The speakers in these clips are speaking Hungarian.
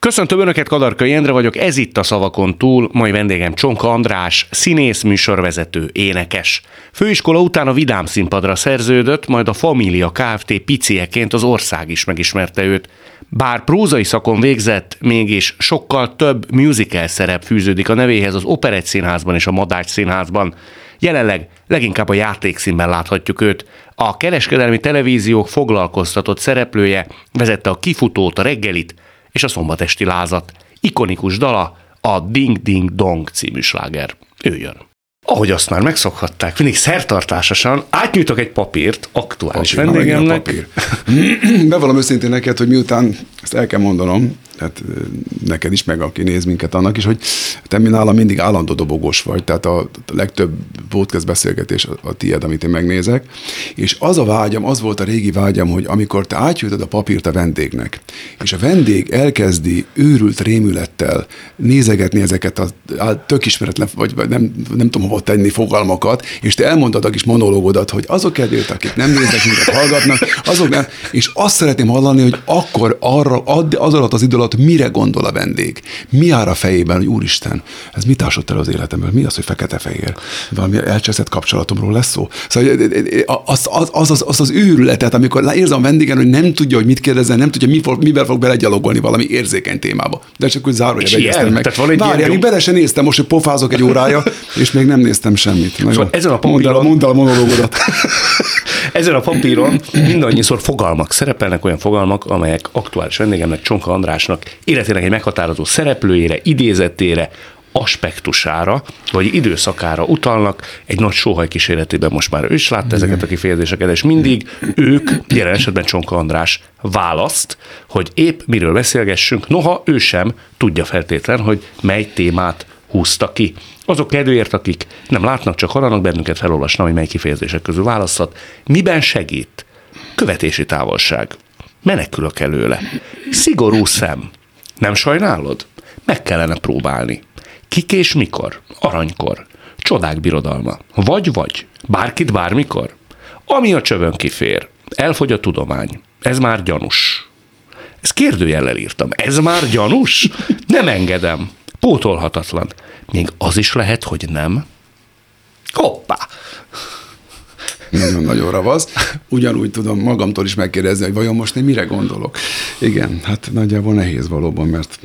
Köszöntöm Önöket, Kadarkai Endre vagyok, ez itt a Szavakon túl, mai vendégem Csonka András, színész, műsorvezető, énekes. Főiskola után a Vidám színpadra szerződött, majd a Família Kft. picieként az ország is megismerte őt. Bár prózai szakon végzett, mégis sokkal több musical szerep fűződik a nevéhez az Operett Színházban és a Madács Színházban. Jelenleg leginkább a játékszínben láthatjuk őt. A kereskedelmi televíziók foglalkoztatott szereplője vezette a kifutót, a reggelit, és a szombatesti lázat. Ikonikus dala a Ding Ding Dong című sláger. Ő jön. Ahogy azt már megszokhatták, mindig szertartásosan átnyújtok egy papírt aktuális papír, vendégemnek. Papír. Bevallom őszintén neked, hogy miután, ezt el kell mondanom, tehát neked is, meg aki néz minket annak is, hogy te mi nálam mindig állandó dobogós vagy, tehát a, a legtöbb podcast beszélgetés a, a tiéd, amit én megnézek, és az a vágyam, az volt a régi vágyam, hogy amikor te átjutod a papírt a vendégnek, és a vendég elkezdi őrült rémülettel nézegetni ezeket a, tök ismeretlen, vagy, nem, nem tudom hova tenni fogalmakat, és te elmondod a kis monológodat, hogy azok kedvéért, akik nem néznek minket, hallgatnak, azok nem, és azt szeretném hallani, hogy akkor arra, az alatt az idő mire gondol a vendég? Mi jár a fejében, hogy úristen, ez mit ásott el az életemben? Mi az, hogy fekete-fehér? Valami elcseszett kapcsolatomról lesz szó? Szóval az az, az, az, az, az őrületet, amikor érzem a vendégen, hogy nem tudja, hogy mit kérdezzen, nem tudja, mi fog, mivel fog belegyalogolni valami érzékeny témába. De csak zárója begyeztem meg. Várjál, még bele sem néztem, most hogy pofázok egy órája, és még nem néztem semmit. Szóval ezen a papíron... Mondd el a monológodat. ezen a papíron mindannyiszor fogalmak szerepelnek, olyan fogalmak, amelyek aktuális vendégemnek, Csonka Andrásnak életének egy meghatározó szereplőjére, idézetére, aspektusára, vagy időszakára utalnak. Egy nagy sóhaj kísérletében most már ő is látta ezeket a kifejezéseket, és mindig ők, jelen esetben Csonka András választ, hogy épp miről beszélgessünk, noha ő sem tudja feltétlen, hogy mely témát húzta ki. Azok kedvéért, akik nem látnak, csak hallanak bennünket felolvasni, hogy mely kifejezések közül választhat. Miben segít? Követési távolság. Menekülök előle. Szigorú szem. Nem sajnálod? Meg kellene próbálni. Kik és mikor? Aranykor. Csodák birodalma. Vagy vagy. Bárkit bármikor. Ami a csövön kifér. Elfogy a tudomány. Ez már gyanús. Ezt kérdőjellel írtam. Ez már gyanús? Nem engedem. Pótolhatatlan. Még az is lehet, hogy nem. Hoppá! Nagyon-nagyon ravasz. Ugyanúgy tudom magamtól is megkérdezni, hogy vajon most én mire gondolok. Igen, hát nagyjából nehéz valóban, mert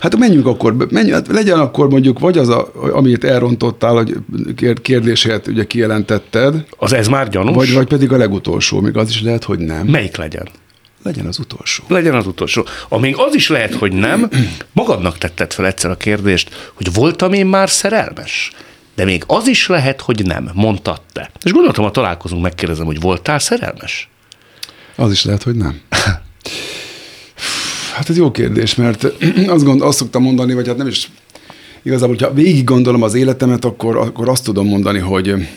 Hát menjünk akkor, menj, hát legyen akkor mondjuk vagy az, a, amit elrontottál, hogy kérdését ugye kijelentetted. Az ez már gyanús? Vagy, vagy pedig a legutolsó, még az is lehet, hogy nem. Melyik legyen? Legyen az utolsó. Legyen az utolsó. Amíg az is lehet, hogy nem, magadnak tetted fel egyszer a kérdést, hogy voltam én már szerelmes? De még az is lehet, hogy nem, mondtad te. És gondoltam, ha találkozunk, megkérdezem, hogy voltál szerelmes? Az is lehet, hogy nem. Hát ez jó kérdés, mert azt, gond, azt szoktam mondani, vagy hát nem is igazából, hogyha végig gondolom az életemet, akkor, akkor azt tudom mondani, hogy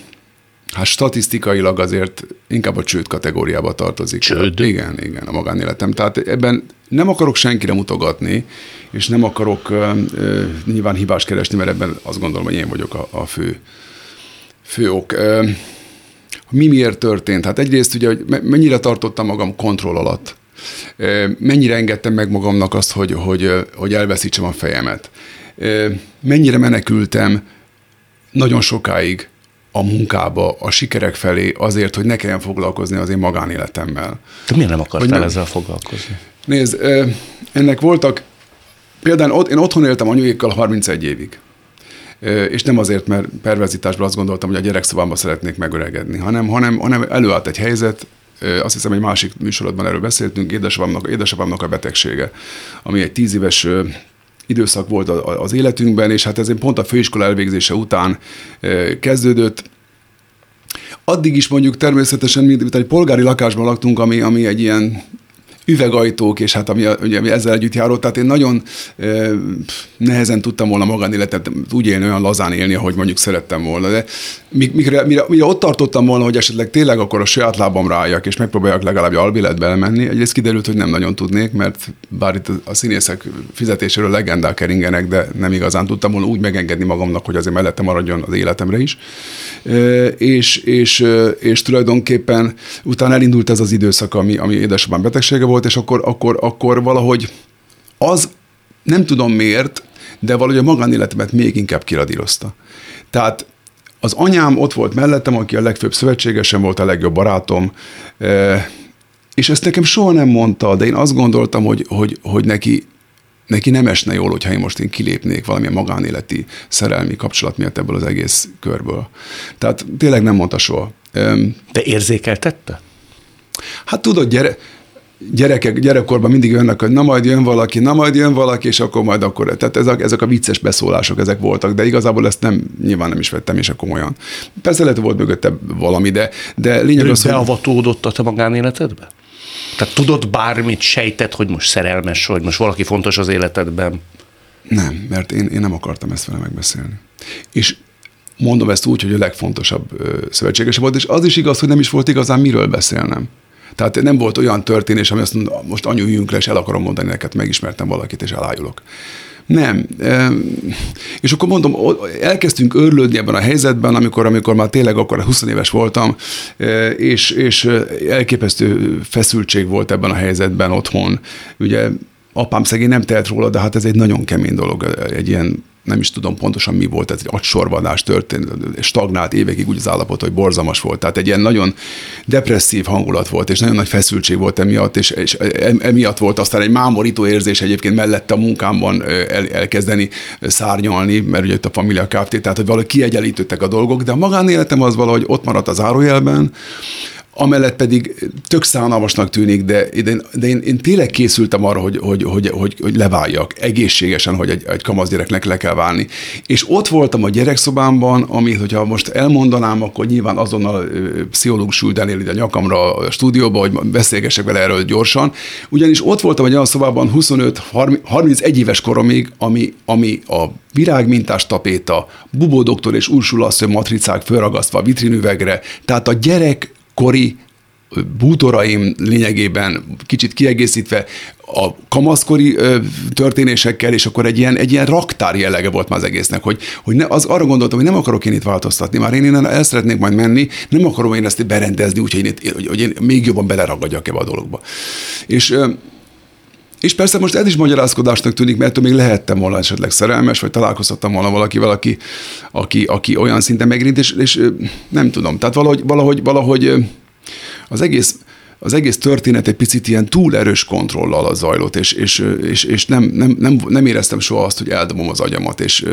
hát statisztikailag azért inkább a csőd kategóriába tartozik. Csőd? Igen, igen, a magánéletem. Tehát ebben nem akarok senkire mutogatni, és nem akarok uh, uh, nyilván hibás keresni, mert ebben azt gondolom, hogy én vagyok a, a fő, fő ok. Uh, mi miért történt? Hát egyrészt ugye, hogy mennyire tartottam magam kontroll alatt mennyire engedtem meg magamnak azt, hogy, hogy, hogy elveszítsem a fejemet. Mennyire menekültem nagyon sokáig a munkába, a sikerek felé azért, hogy ne kelljen foglalkozni az én magánéletemmel. De miért nem akartál nem? ezzel foglalkozni? Nézd, ennek voltak, például én otthon éltem anyuékkal 31 évig. És nem azért, mert perverzitásból azt gondoltam, hogy a gyerekszobámba szeretnék megöregedni, hanem, hanem, hanem előállt egy helyzet, azt hiszem egy másik műsorodban erről beszéltünk, édesapámnak, édesapámnak a betegsége, ami egy tíz éves időszak volt az életünkben, és hát ez pont a főiskola elvégzése után kezdődött. Addig is mondjuk természetesen, mint egy polgári lakásban laktunk, ami, ami egy ilyen üvegajtók, és hát ami, ugye, ami ezzel együtt járó, tehát én nagyon e, nehezen tudtam volna magánéletet úgy élni, olyan lazán élni, ahogy mondjuk szerettem volna. De mikre, mire, mire ott tartottam volna, hogy esetleg tényleg akkor a saját lábamra álljak, és megpróbáljak legalább albiletbe elmenni, egyrészt kiderült, hogy nem nagyon tudnék, mert bár itt a színészek fizetéséről legendák keringenek, de nem igazán tudtam volna úgy megengedni magamnak, hogy azért mellette maradjon az életemre is. E, és, és, és tulajdonképpen utána elindult ez az időszak, ami, ami édesapám betegsége volt, és akkor, akkor, akkor valahogy az nem tudom miért, de valahogy a magánéletemet még inkább kiradírozta. Tehát az anyám ott volt mellettem, aki a legfőbb szövetségesem volt, a legjobb barátom, és ezt nekem soha nem mondta, de én azt gondoltam, hogy, hogy, hogy neki, neki nem esne jól, hogyha én most én kilépnék valamilyen magánéleti szerelmi kapcsolat miatt ebből az egész körből. Tehát tényleg nem mondta soha. De érzékeltette? Hát tudod, gyere, gyerekek, gyerekkorban mindig jönnek, hogy na majd jön valaki, na majd jön valaki, és akkor majd akkor. Tehát ezek, ezek a vicces beszólások, ezek voltak, de igazából ezt nem, nyilván nem is vettem, és akkor komolyan. Persze lehet, volt mögötte valami, de, de lényeg az, hogy... Beavatódott a te magánéletedbe? Tehát tudod bármit, sejtett, hogy most szerelmes vagy, most valaki fontos az életedben? Nem, mert én, én nem akartam ezt vele megbeszélni. És mondom ezt úgy, hogy a legfontosabb szövetséges volt, és az is igaz, hogy nem is volt igazán miről beszélnem. Tehát nem volt olyan történés, ami azt mondja, most anyu üljünk le, és el akarom mondani neked, megismertem valakit, és elájulok. Nem. És akkor mondom, elkezdtünk örlődni ebben a helyzetben, amikor, amikor már tényleg akkor 20 éves voltam, és, és elképesztő feszültség volt ebben a helyzetben otthon. Ugye apám szegény nem tehet róla, de hát ez egy nagyon kemény dolog, egy ilyen nem is tudom pontosan mi volt, ez egy agysorvadás történt, stagnált évekig úgy az állapot, hogy borzalmas volt. Tehát egy ilyen nagyon depresszív hangulat volt, és nagyon nagy feszültség volt emiatt, és, és emiatt volt aztán egy mámorító érzés egyébként mellette a munkámban el, elkezdeni szárnyalni, mert ugye itt a familia Kft. Tehát, hogy valahogy kiegyenlítődtek a dolgok, de a magánéletem az valahogy ott maradt az zárójelben, amellett pedig tök szánalmasnak tűnik, de, de, de én, én tényleg készültem arra, hogy, hogy, hogy, hogy, hogy leváljak egészségesen, hogy egy, egy kamasz gyereknek le kell válni. És ott voltam a gyerekszobámban, amit, hogyha most elmondanám, akkor nyilván azonnal pszichológus ült el ide a nyakamra a stúdióba, hogy beszélgessek vele erről gyorsan. Ugyanis ott voltam egy olyan szobában 25-31 éves koromig, ami, ami a virágmintás tapéta, Bubó doktor és Ursula asszony matricák fölragasztva a vitrinüvegre, tehát a gyerek kori bútoraim lényegében kicsit kiegészítve a kamaszkori ö, történésekkel, és akkor egy ilyen, egy ilyen raktár jellege volt már az egésznek, hogy, hogy ne, az, arra gondoltam, hogy nem akarok én itt változtatni, már én innen el szeretnék majd menni, nem akarom én ezt berendezni, úgyhogy én, hogy, hogy én még jobban beleragadjak ebbe a dologba. És ö, és persze most ez is magyarázkodásnak tűnik, mert még lehettem volna esetleg szerelmes, vagy találkozhattam volna valakivel, aki, aki, aki olyan szinten megrint, és, és nem tudom. Tehát valahogy, valahogy, valahogy az egész, az egész történet egy picit ilyen túl erős kontrollal zajlott, és, és, és, és nem, nem, nem, nem, éreztem soha azt, hogy eldobom az agyamat, és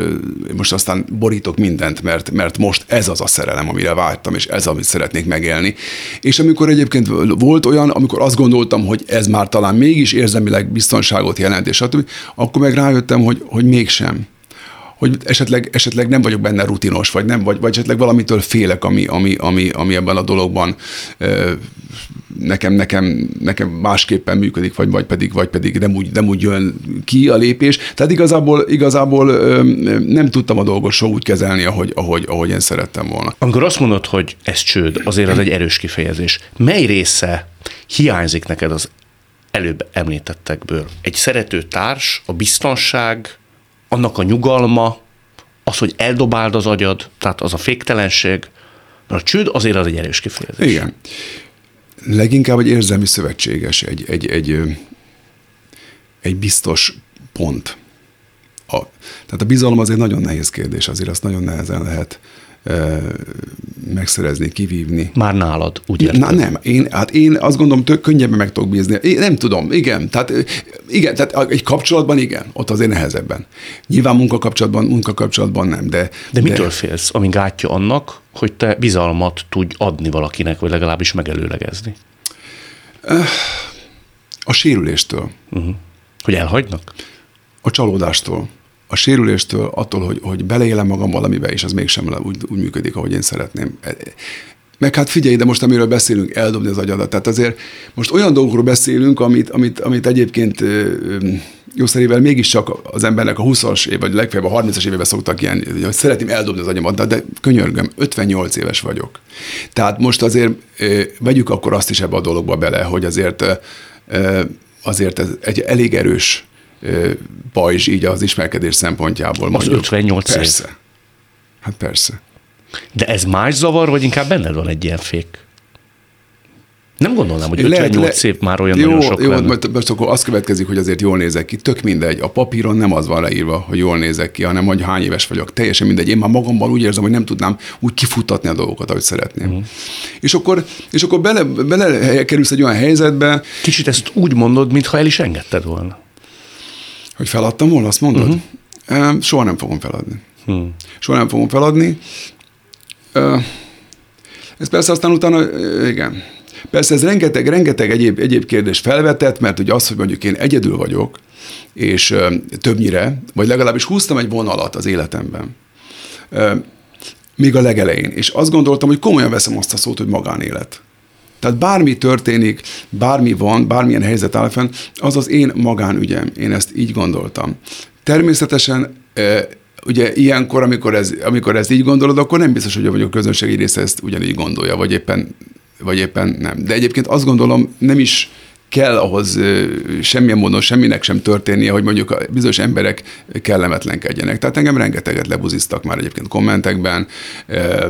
most aztán borítok mindent, mert, mert most ez az a szerelem, amire vágytam, és ez, amit szeretnék megélni. És amikor egyébként volt olyan, amikor azt gondoltam, hogy ez már talán mégis érzelmileg biztonságot jelent, és stb., akkor meg rájöttem, hogy, hogy mégsem hogy esetleg, esetleg nem vagyok benne rutinos, vagy nem, vagy, vagy esetleg valamitől félek, ami, ami, ami, ami ebben a dologban nekem, nekem, nekem másképpen működik, vagy, vagy pedig, vagy pedig nem, úgy, nem úgy jön ki a lépés. Tehát igazából, igazából nem tudtam a dolgot so úgy kezelni, ahogy, ahogy, ahogy én szerettem volna. Amikor azt mondod, hogy ez csőd, azért az egy erős kifejezés. Mely része hiányzik neked az előbb említettekből? Egy szerető társ, a biztonság, annak a nyugalma, az, hogy eldobáld az agyad, tehát az a féktelenség, mert a csőd azért az egy erős kifejezés. Igen. Leginkább egy érzelmi szövetséges, egy, egy, egy, egy biztos pont. A, tehát a bizalom az egy nagyon nehéz kérdés, azért azt nagyon nehezen lehet megszerezni, kivívni. Már nálad, érted? Na, nem, én, hát én azt gondolom, tök könnyebben meg tudok bízni. Én nem tudom, igen, tehát, igen, tehát egy kapcsolatban igen, ott azért nehezebben. Nyilván munkakapcsolatban, munkakapcsolatban nem, de... De mitől de... félsz, ami gátja annak, hogy te bizalmat tudj adni valakinek, vagy legalábbis megelőlegezni? A sérüléstől. Uh-huh. Hogy elhagynak? A csalódástól a sérüléstől, attól, hogy, hogy beleélem magam valamibe, és az mégsem úgy, úgy működik, ahogy én szeretném. Meg hát figyelj, de most amiről beszélünk, eldobni az agyadat. Tehát azért most olyan dolgokról beszélünk, amit, amit, amit egyébként jószerével mégiscsak az embernek a 20-as év, vagy legfeljebb a 30-as évében szoktak ilyen, hogy szeretném eldobni az agyamat, de, de könyörgöm, 58 éves vagyok. Tehát most azért vegyük akkor azt is ebbe a dologba bele, hogy azért azért ez egy elég erős pajzs így az ismerkedés szempontjából. Az mondjuk. 58 persze. év. Hát persze. De ez más zavar, vagy inkább benned van egy ilyen fék? Nem gondolnám, hogy 58 év már olyan jó, nagyon sok Jó, lenne. most akkor az következik, hogy azért jól nézek ki. Tök mindegy. A papíron nem az van leírva, hogy jól nézek ki, hanem hogy hány éves vagyok. Teljesen mindegy. Én már magamban úgy érzem, hogy nem tudnám úgy kifuttatni a dolgokat, ahogy szeretném. Uh-huh. És akkor, és akkor bele, bele kerülsz egy olyan helyzetbe, Kicsit ezt úgy mondod, mintha el is engedted volna. Hogy feladtam volna, azt mondod? Uh-huh. Soha nem fogom feladni. Hmm. Soha nem fogom feladni. Ez persze aztán utána, igen. Persze ez rengeteg, rengeteg egyéb, egyéb kérdés felvetett, mert ugye az, hogy mondjuk én egyedül vagyok, és többnyire, vagy legalábbis húztam egy vonalat az életemben, még a legelején, és azt gondoltam, hogy komolyan veszem azt a szót, hogy magánélet. Tehát bármi történik, bármi van, bármilyen helyzet áll fenn, az az én magánügyem. Én ezt így gondoltam. Természetesen ö, ugye ilyenkor, amikor ez, amikor ezt így gondolod, akkor nem biztos, hogy a közönségi része ezt ugyanígy gondolja, vagy éppen, vagy éppen nem. De egyébként azt gondolom, nem is kell ahhoz ö, semmilyen módon semminek sem történnie, hogy mondjuk a bizonyos emberek kellemetlenkedjenek. Tehát engem rengeteget lebuziztak már egyébként kommentekben, ö,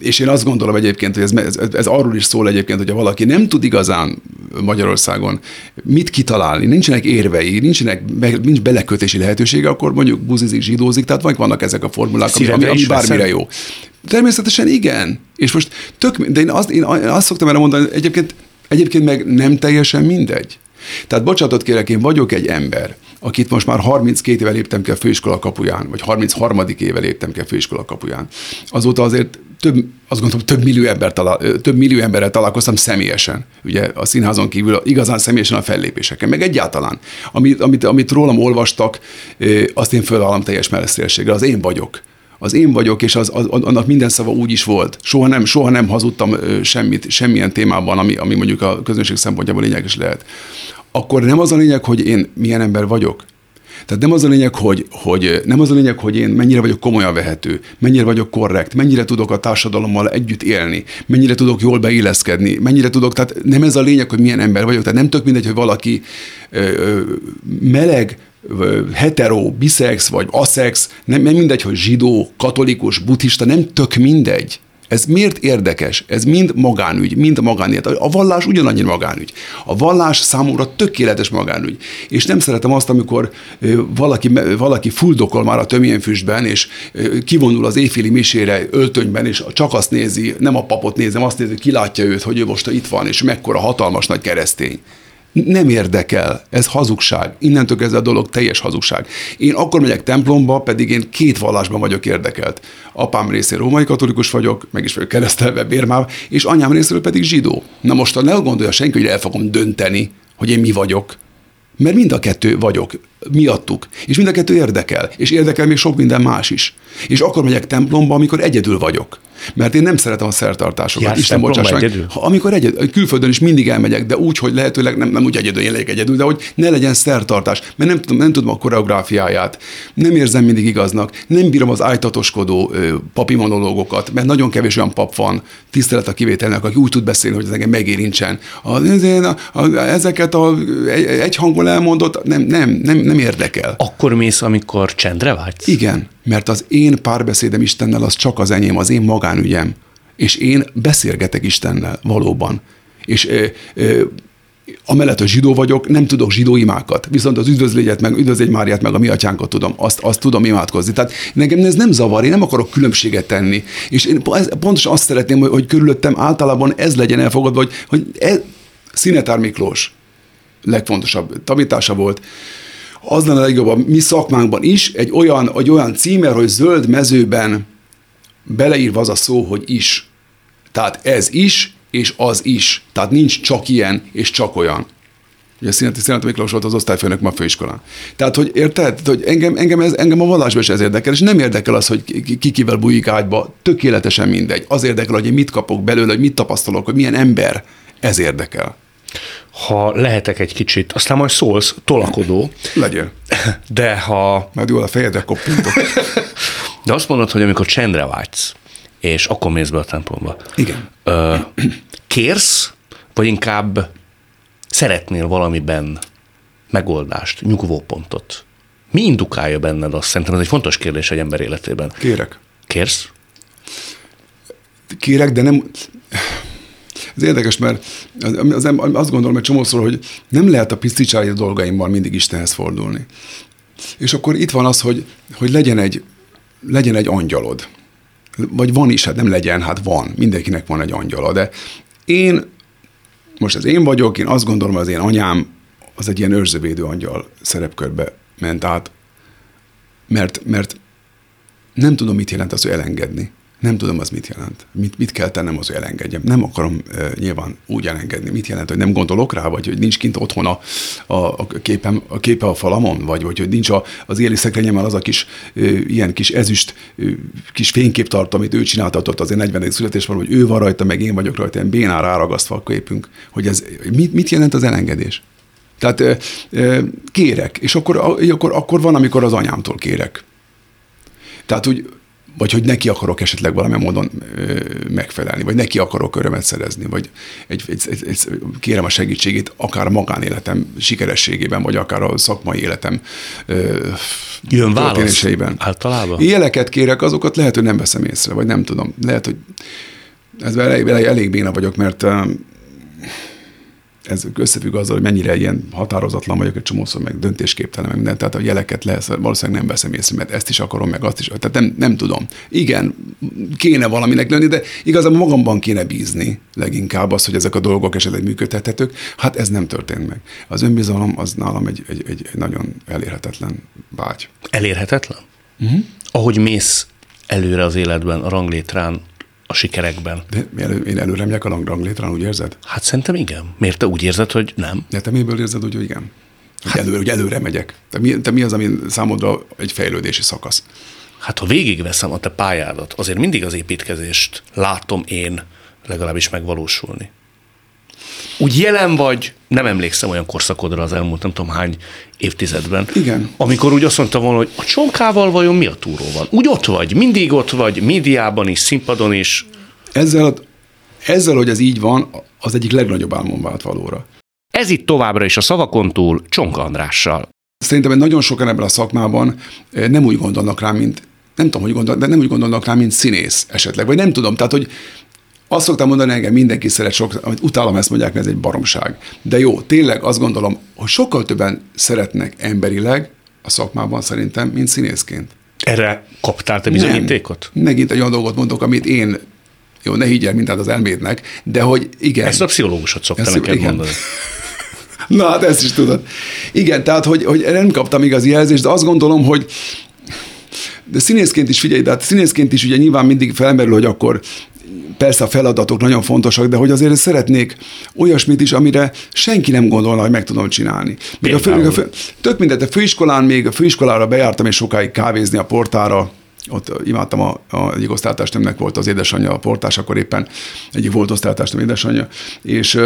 és én azt gondolom egyébként, hogy ez, ez, ez arról is szól egyébként, hogyha valaki nem tud igazán Magyarországon mit kitalálni, nincsenek érvei, nincsenek, nincs belekötési lehetősége, akkor mondjuk buzizik, zsidózik, tehát vannak ezek a formulák, ami, ami, ami bármire jó. Természetesen igen. És most tök, de én azt, én azt szoktam erre mondani, egyébként, egyébként meg nem teljesen mindegy. Tehát bocsánatot kérek, én vagyok egy ember, akit most már 32 éve léptem ki a főiskola kapuján, vagy 33. éve léptem ki a főiskola kapuján. Azóta azért több, azt gondolom, több millió, ember talál, több millió emberrel találkoztam személyesen. Ugye a színházon kívül igazán személyesen a fellépéseken, meg egyáltalán. Amit, amit, amit rólam olvastak, azt én fölállom teljes messzélséggel, az én vagyok az én vagyok, és az, az, annak minden szava úgy is volt. Soha nem, soha nem hazudtam semmit, semmilyen témában, ami, ami mondjuk a közönség szempontjából lényeges lehet. Akkor nem az a lényeg, hogy én milyen ember vagyok, tehát nem az a lényeg, hogy, hogy, nem az a lényeg, hogy én mennyire vagyok komolyan vehető, mennyire vagyok korrekt, mennyire tudok a társadalommal együtt élni, mennyire tudok jól beilleszkedni, mennyire tudok, tehát nem ez a lényeg, hogy milyen ember vagyok, tehát nem tök mindegy, hogy valaki ö, meleg, hetero, biszex vagy aszex, nem, nem mindegy, hogy zsidó, katolikus, buddhista, nem tök mindegy. Ez miért érdekes? Ez mind magánügy, mind magánélet. A vallás ugyanannyi magánügy. A vallás számomra tökéletes magánügy. És nem szeretem azt, amikor valaki, valaki fuldokol már a töményfüstben, és kivonul az éjféli misére öltönyben, és csak azt nézi, nem a papot nézem, azt nézi, ki látja őt, hogy ő most itt van, és mekkora hatalmas nagy keresztény. Nem érdekel, ez hazugság. Innentől kezdve a dolog teljes hazugság. Én akkor megyek templomba, pedig én két vallásban vagyok érdekelt. Apám részéről római katolikus vagyok, meg is vagyok keresztelve bérmáv, és anyám részéről pedig zsidó. Na most ne gondolja senki, hogy el fogom dönteni, hogy én mi vagyok. Mert mind a kettő vagyok, miattuk. És mind a kettő érdekel. És érdekel még sok minden más is. És akkor megyek templomba, amikor egyedül vagyok. Mert én nem szeretem a szertartásokat. Jársz Isten bocsáss meg. egyedül? Ha, amikor egyedül, külföldön is mindig elmegyek, de úgy, hogy lehetőleg nem, nem úgy egyedül, én legyek egyedül, de hogy ne legyen szertartás, mert nem tudom, nem tudom a koreográfiáját, nem érzem mindig igaznak, nem bírom az ájtatoskodó papi monológokat, mert nagyon kevés olyan pap van, tisztelet a kivételnek, aki úgy tud beszélni, hogy ez engem megérintsen. A, a, a, ezeket a, egy, egy hangon elmondott, nem, nem, nem, nem érdekel. Akkor mész, amikor csendre vágysz? Igen, mert az én párbeszédem Istennel az csak az enyém, az én magánügyem. És én beszélgetek Istennel, valóban. És ö, ö, amellett, hogy zsidó vagyok, nem tudok zsidó imákat, viszont az üdvözlégyet, meg üdvözlégy Máriát, meg a mi atyánkat tudom, azt, azt tudom imádkozni. Tehát nekem ez nem zavar, én nem akarok különbséget tenni. És én pontosan azt szeretném, hogy, hogy körülöttem általában ez legyen elfogadva, hogy, hogy ez, Szinetár Miklós legfontosabb tanítása volt, az lenne a legjobb a mi szakmánkban is, egy olyan, egy olyan címer, hogy zöld mezőben beleírva az a szó, hogy is. Tehát ez is, és az is. Tehát nincs csak ilyen, és csak olyan. Ugye Színeti Színeti Miklós volt az osztályfőnök ma főiskolán. Tehát, hogy érted? Hogy engem, engem, ez, engem a vallásban is ez érdekel, és nem érdekel az, hogy ki kivel bújik ágyba, tökéletesen mindegy. Az érdekel, hogy én mit kapok belőle, hogy mit tapasztalok, hogy milyen ember. Ez érdekel. Ha lehetek egy kicsit, aztán majd szólsz, tolakodó, Legyél. de ha Majd jól a fejedre koppintok. de azt mondod, hogy amikor csendre vágysz, és akkor mész be a templomba. Igen. Ö, kérsz, vagy inkább szeretnél valamiben megoldást, nyugvópontot? Mi indukálja benned azt? Szerintem ez egy fontos kérdés egy ember életében. Kérek. Kérsz? Kérek, de nem... Ez érdekes, mert az, az, azt gondolom egy csomószor, hogy nem lehet a piszticsári dolgaimmal mindig Istenhez fordulni. És akkor itt van az, hogy, hogy legyen, egy, legyen egy angyalod. Vagy van is, hát nem legyen, hát van. Mindenkinek van egy angyala, de én, most ez én vagyok, én azt gondolom, az én anyám az egy ilyen őrzővédő angyal szerepkörbe ment át, mert, mert nem tudom, mit jelent az, hogy elengedni. Nem tudom, az mit jelent. Mit, mit kell tennem az, hogy elengedjem. Nem akarom e, nyilván úgy elengedni. Mit jelent, hogy nem gondolok rá, vagy hogy nincs kint otthon a, a, a, képem, a képe a falamon, vagy, vagy hogy nincs a, az éli szekrényemmel az a kis e, ilyen kis ezüst e, kis fényképtart, amit ő csináltatott azért 40. van, hogy ő van rajta, meg én vagyok rajta, ilyen bénán ráragasztva a képünk, hogy ez mit, mit jelent az elengedés. Tehát e, e, kérek, és akkor, akkor, akkor van, amikor az anyámtól kérek. Tehát úgy vagy hogy neki akarok esetleg valamilyen módon ö, megfelelni, vagy neki akarok örömet szerezni, vagy egy, egy, egy, egy, kérem a segítségét, akár a magánéletem sikerességében, vagy akár a szakmai életem ö, Jön válasz általában? Jeleket kérek, azokat lehet, hogy nem veszem észre, vagy nem tudom. Lehet, hogy ez elég, elég béna vagyok, mert ez összefügg azzal, hogy mennyire ilyen határozatlan vagyok egy csomószor, meg döntésképtelen, meg minden. Tehát a jeleket lesz, valószínűleg nem veszem észre, mert ezt is akarom, meg azt is. Tehát nem, nem tudom. Igen, kéne valaminek lenni, de igazából magamban kéne bízni leginkább az, hogy ezek a dolgok esetleg működtethetők. Hát ez nem történt meg. Az önbizalom az nálam egy, egy, egy, nagyon elérhetetlen vágy. Elérhetetlen? Uh-huh. Ahogy mész előre az életben, a ranglétrán, a sikerekben. De én előre megyek a ranglétrán, úgy érzed? Hát szerintem igen. Miért te úgy érzed, hogy nem? De te miből érzed, hogy igen? Hogy, hát, előre, hogy előre megyek. Te mi, te mi az, ami számodra egy fejlődési szakasz? Hát ha végigveszem a te pályádat, azért mindig az építkezést látom én legalábbis megvalósulni. Úgy jelen vagy, nem emlékszem olyan korszakodra az elmúlt nem tudom hány évtizedben. Igen. Amikor úgy azt mondta volna, hogy a csonkával vajon mi a túró van? Úgy ott vagy, mindig ott vagy, médiában is, színpadon is. Ezzel, ezzel, hogy ez így van, az egyik legnagyobb álmom vált valóra. Ez itt továbbra is a szavakon túl Csonka Andrással. Szerintem nagyon sokan ebben a szakmában eh, nem úgy gondolnak rá, mint nem tudom, hogy gondol, de nem úgy gondolnak rá, mint színész esetleg, vagy nem tudom. Tehát, hogy azt szoktam mondani, engem mindenki szeret, sok, amit utálom ezt mondják, ez egy baromság. De jó, tényleg azt gondolom, hogy sokkal többen szeretnek emberileg a szakmában szerintem, mint színészként. Erre kaptál te bizonyítékot? Nem. Megint egy olyan dolgot mondok, amit én jó, ne higgyel mindent az elmédnek, de hogy igen. Ezt a pszichológusot szokta ezt, neked igen. mondani. Na, hát ezt is tudod. Igen, tehát, hogy, hogy nem kaptam igazi jelzést, de azt gondolom, hogy de színészként is figyelj, de hát színészként is ugye nyilván mindig felmerül, hogy akkor persze a feladatok nagyon fontosak, de hogy azért szeretnék olyasmit is, amire senki nem gondolna, hogy meg tudom csinálni. Még a fő, a fő, tök mindegy, a főiskolán még a főiskolára bejártam, és sokáig kávézni a portára, ott imádtam a, a egyik osztálytástemnek volt az édesanyja a portás, akkor éppen egyik volt osztálytástem édesanyja, és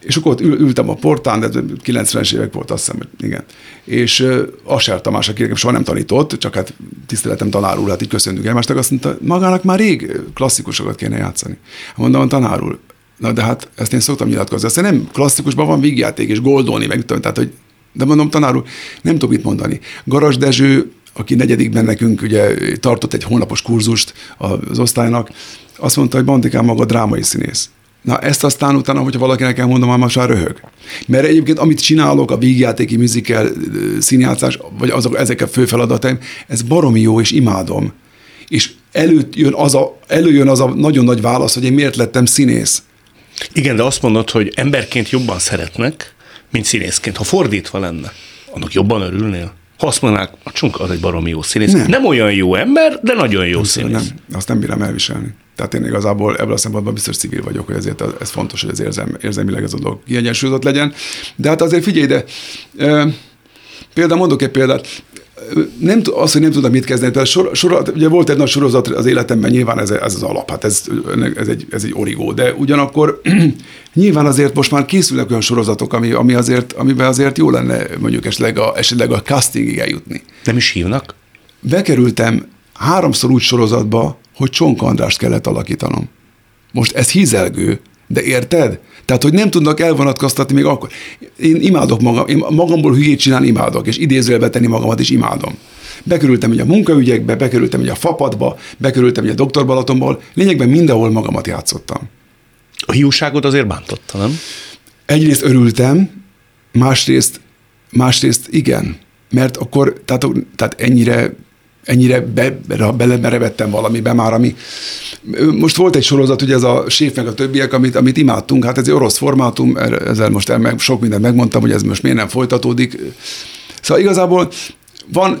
és akkor ott ül, ültem a portán, de 90-es évek volt, azt hiszem, igen. És uh, Aser Tamás, aki soha nem tanított, csak hát tiszteletem tanár úr, hát így köszöntünk egymásnak, azt mondta, magának már rég klasszikusokat kéne játszani. Mondom, tanár úr, na de hát ezt én szoktam nyilatkozni, aztán nem klasszikusban van vígjáték és goldolni, meg tudom, tehát hogy de mondom, tanár úr, nem tudok mit mondani. Garas Dezső, aki negyedikben nekünk ugye tartott egy hónapos kurzust az osztálynak, azt mondta, hogy Bandikám maga drámai színész. Na ezt aztán utána, hogyha valakinek elmondom, már már röhög. Mert egyébként, amit csinálok, a vígjátéki musical színjátszás, vagy azok, ezek a fő feladataim, ez baromi jó, és imádom. És előjön az a, előjön az a nagyon nagy válasz, hogy én miért lettem színész. Igen, de azt mondod, hogy emberként jobban szeretnek, mint színészként. Ha fordítva lenne, annak jobban örülnél? Ha azt mondanák, a csunka az egy baromi jó színész. Nem, nem olyan jó ember, de nagyon jó nem, színész. Nem, azt nem bírom elviselni. Tehát én igazából ebből a szempontból biztos civil vagyok, hogy ezért ez fontos, hogy az érzem, érzelmileg ez a dolog kiegyensúlyozott legyen. De hát azért figyelj, de e, például mondok egy példát, nem, az, hogy nem tudom mit kezdeni, tehát sor, sor, ugye volt egy nagy sorozat az életemben, nyilván ez, ez az alap, hát ez, ez, egy, ez egy origó, de ugyanakkor nyilván azért most már készülnek olyan sorozatok, ami, ami azért, amiben azért jó lenne mondjuk esetleg a, esetleg a castingig eljutni. Nem is hívnak? Bekerültem háromszor úgy sorozatba, hogy Csonka Andrást kellett alakítanom. Most ez hízelgő, de érted? Tehát, hogy nem tudnak elvonatkoztatni még akkor. Én imádok magam, én magamból hülyét csinálni imádok, és idézőjelbe tenni magamat is imádom. Bekerültem ugye a munkaügyekbe, bekerültem ugye a fapadba, bekerültem ugye a doktor Balatonból, lényegben mindenhol magamat játszottam. A hiúságot azért bántotta, nem? Egyrészt örültem, másrészt, másrészt igen, mert akkor, tehát, tehát ennyire ennyire be, belemerevettem valamibe már, ami... Most volt egy sorozat, ugye ez a Séf meg a többiek, amit, amit imádtunk, hát ez egy orosz formátum, ezzel most el, meg, sok mindent megmondtam, hogy ez most miért nem folytatódik. Szóval igazából van,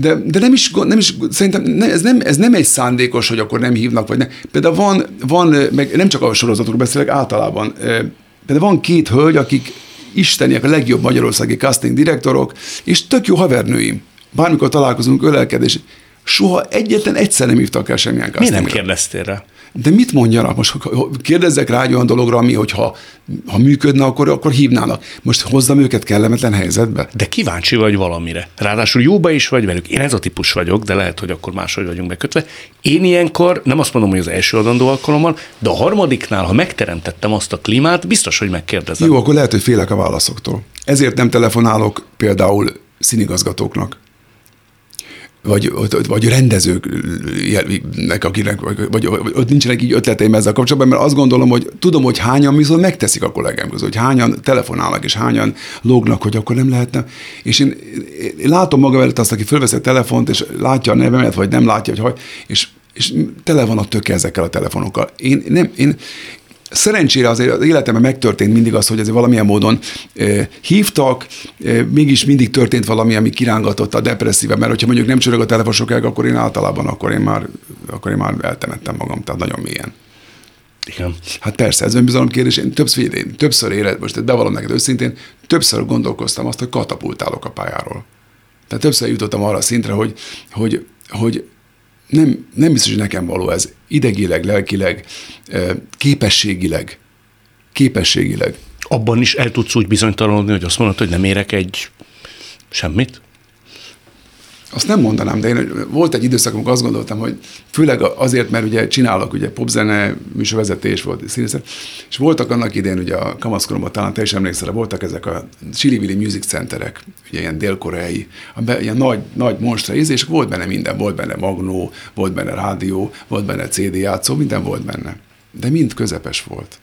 de, de nem is, nem is szerintem ne, ez, nem, ez nem egy szándékos, hogy akkor nem hívnak, vagy nem. Például van, van meg nem csak a sorozatokról beszélek, általában. Például van két hölgy, akik isteniek, a legjobb magyarországi casting direktorok, és tök jó havernőim bármikor találkozunk, ölelkedés, soha egyetlen egyszer nem hívtak el semmilyen Mi nem kérdeztél rá? De mit mondjanak? Most kérdezzek rá egy olyan dologra, ami, hogyha ha működne, akkor, akkor hívnának. Most hozzam őket kellemetlen helyzetbe? De kíváncsi vagy valamire. Ráadásul jóba is vagy velük. Én ez a típus vagyok, de lehet, hogy akkor máshogy vagyunk bekötve. Én ilyenkor, nem azt mondom, hogy az első adandó alkalommal, de a harmadiknál, ha megteremtettem azt a klímát, biztos, hogy megkérdezem. Jó, akkor lehet, hogy félek a válaszoktól. Ezért nem telefonálok például színigazgatóknak vagy, vagy rendezőknek, akinek, vagy, vagy, ott nincsenek így ötleteim ezzel kapcsolatban, mert azt gondolom, hogy tudom, hogy hányan viszont megteszik a kollégám között, hogy hányan telefonálnak, és hányan lógnak, hogy akkor nem lehetne. És én, én látom maga előtt azt, aki fölvesz a telefont, és látja a nevemet, vagy nem látja, hogy és és tele van a töke ezekkel a telefonokkal. Én, nem, én, Szerencsére azért az életemben megtörtént mindig az, hogy azért valamilyen módon e, hívtak, e, mégis mindig történt valami, ami kirángatott a depresszíve, mert hogyha mondjuk nem csörög a telefon sokáig, akkor én általában, akkor én már, akkor én már eltemettem magam, tehát nagyon mélyen. Igen. Hát persze, ez önbizalom kérdés. Én többször, én többször élet, most bevallom neked őszintén, többször gondolkoztam azt, hogy katapultálok a pályáról. Tehát többször jutottam arra a szintre, hogy, hogy, hogy nem, nem biztos, hogy nekem való ez idegileg, lelkileg, képességileg. Képességileg. Abban is el tudsz úgy bizonytalanodni, hogy azt mondod, hogy nem érek egy semmit? Azt nem mondanám, de én volt egy időszak, amikor azt gondoltam, hogy főleg azért, mert ugye csinálok ugye popzene, műsorvezetés volt, színészet, és voltak annak idén ugye a kamaszkoromban talán te is emlékszel, voltak ezek a Chili Music Centerek, ugye ilyen dél-koreai, ilyen nagy, nagy monstra és volt benne minden, volt benne magnó, volt benne rádió, volt benne CD játszó, minden volt benne. De mind közepes volt.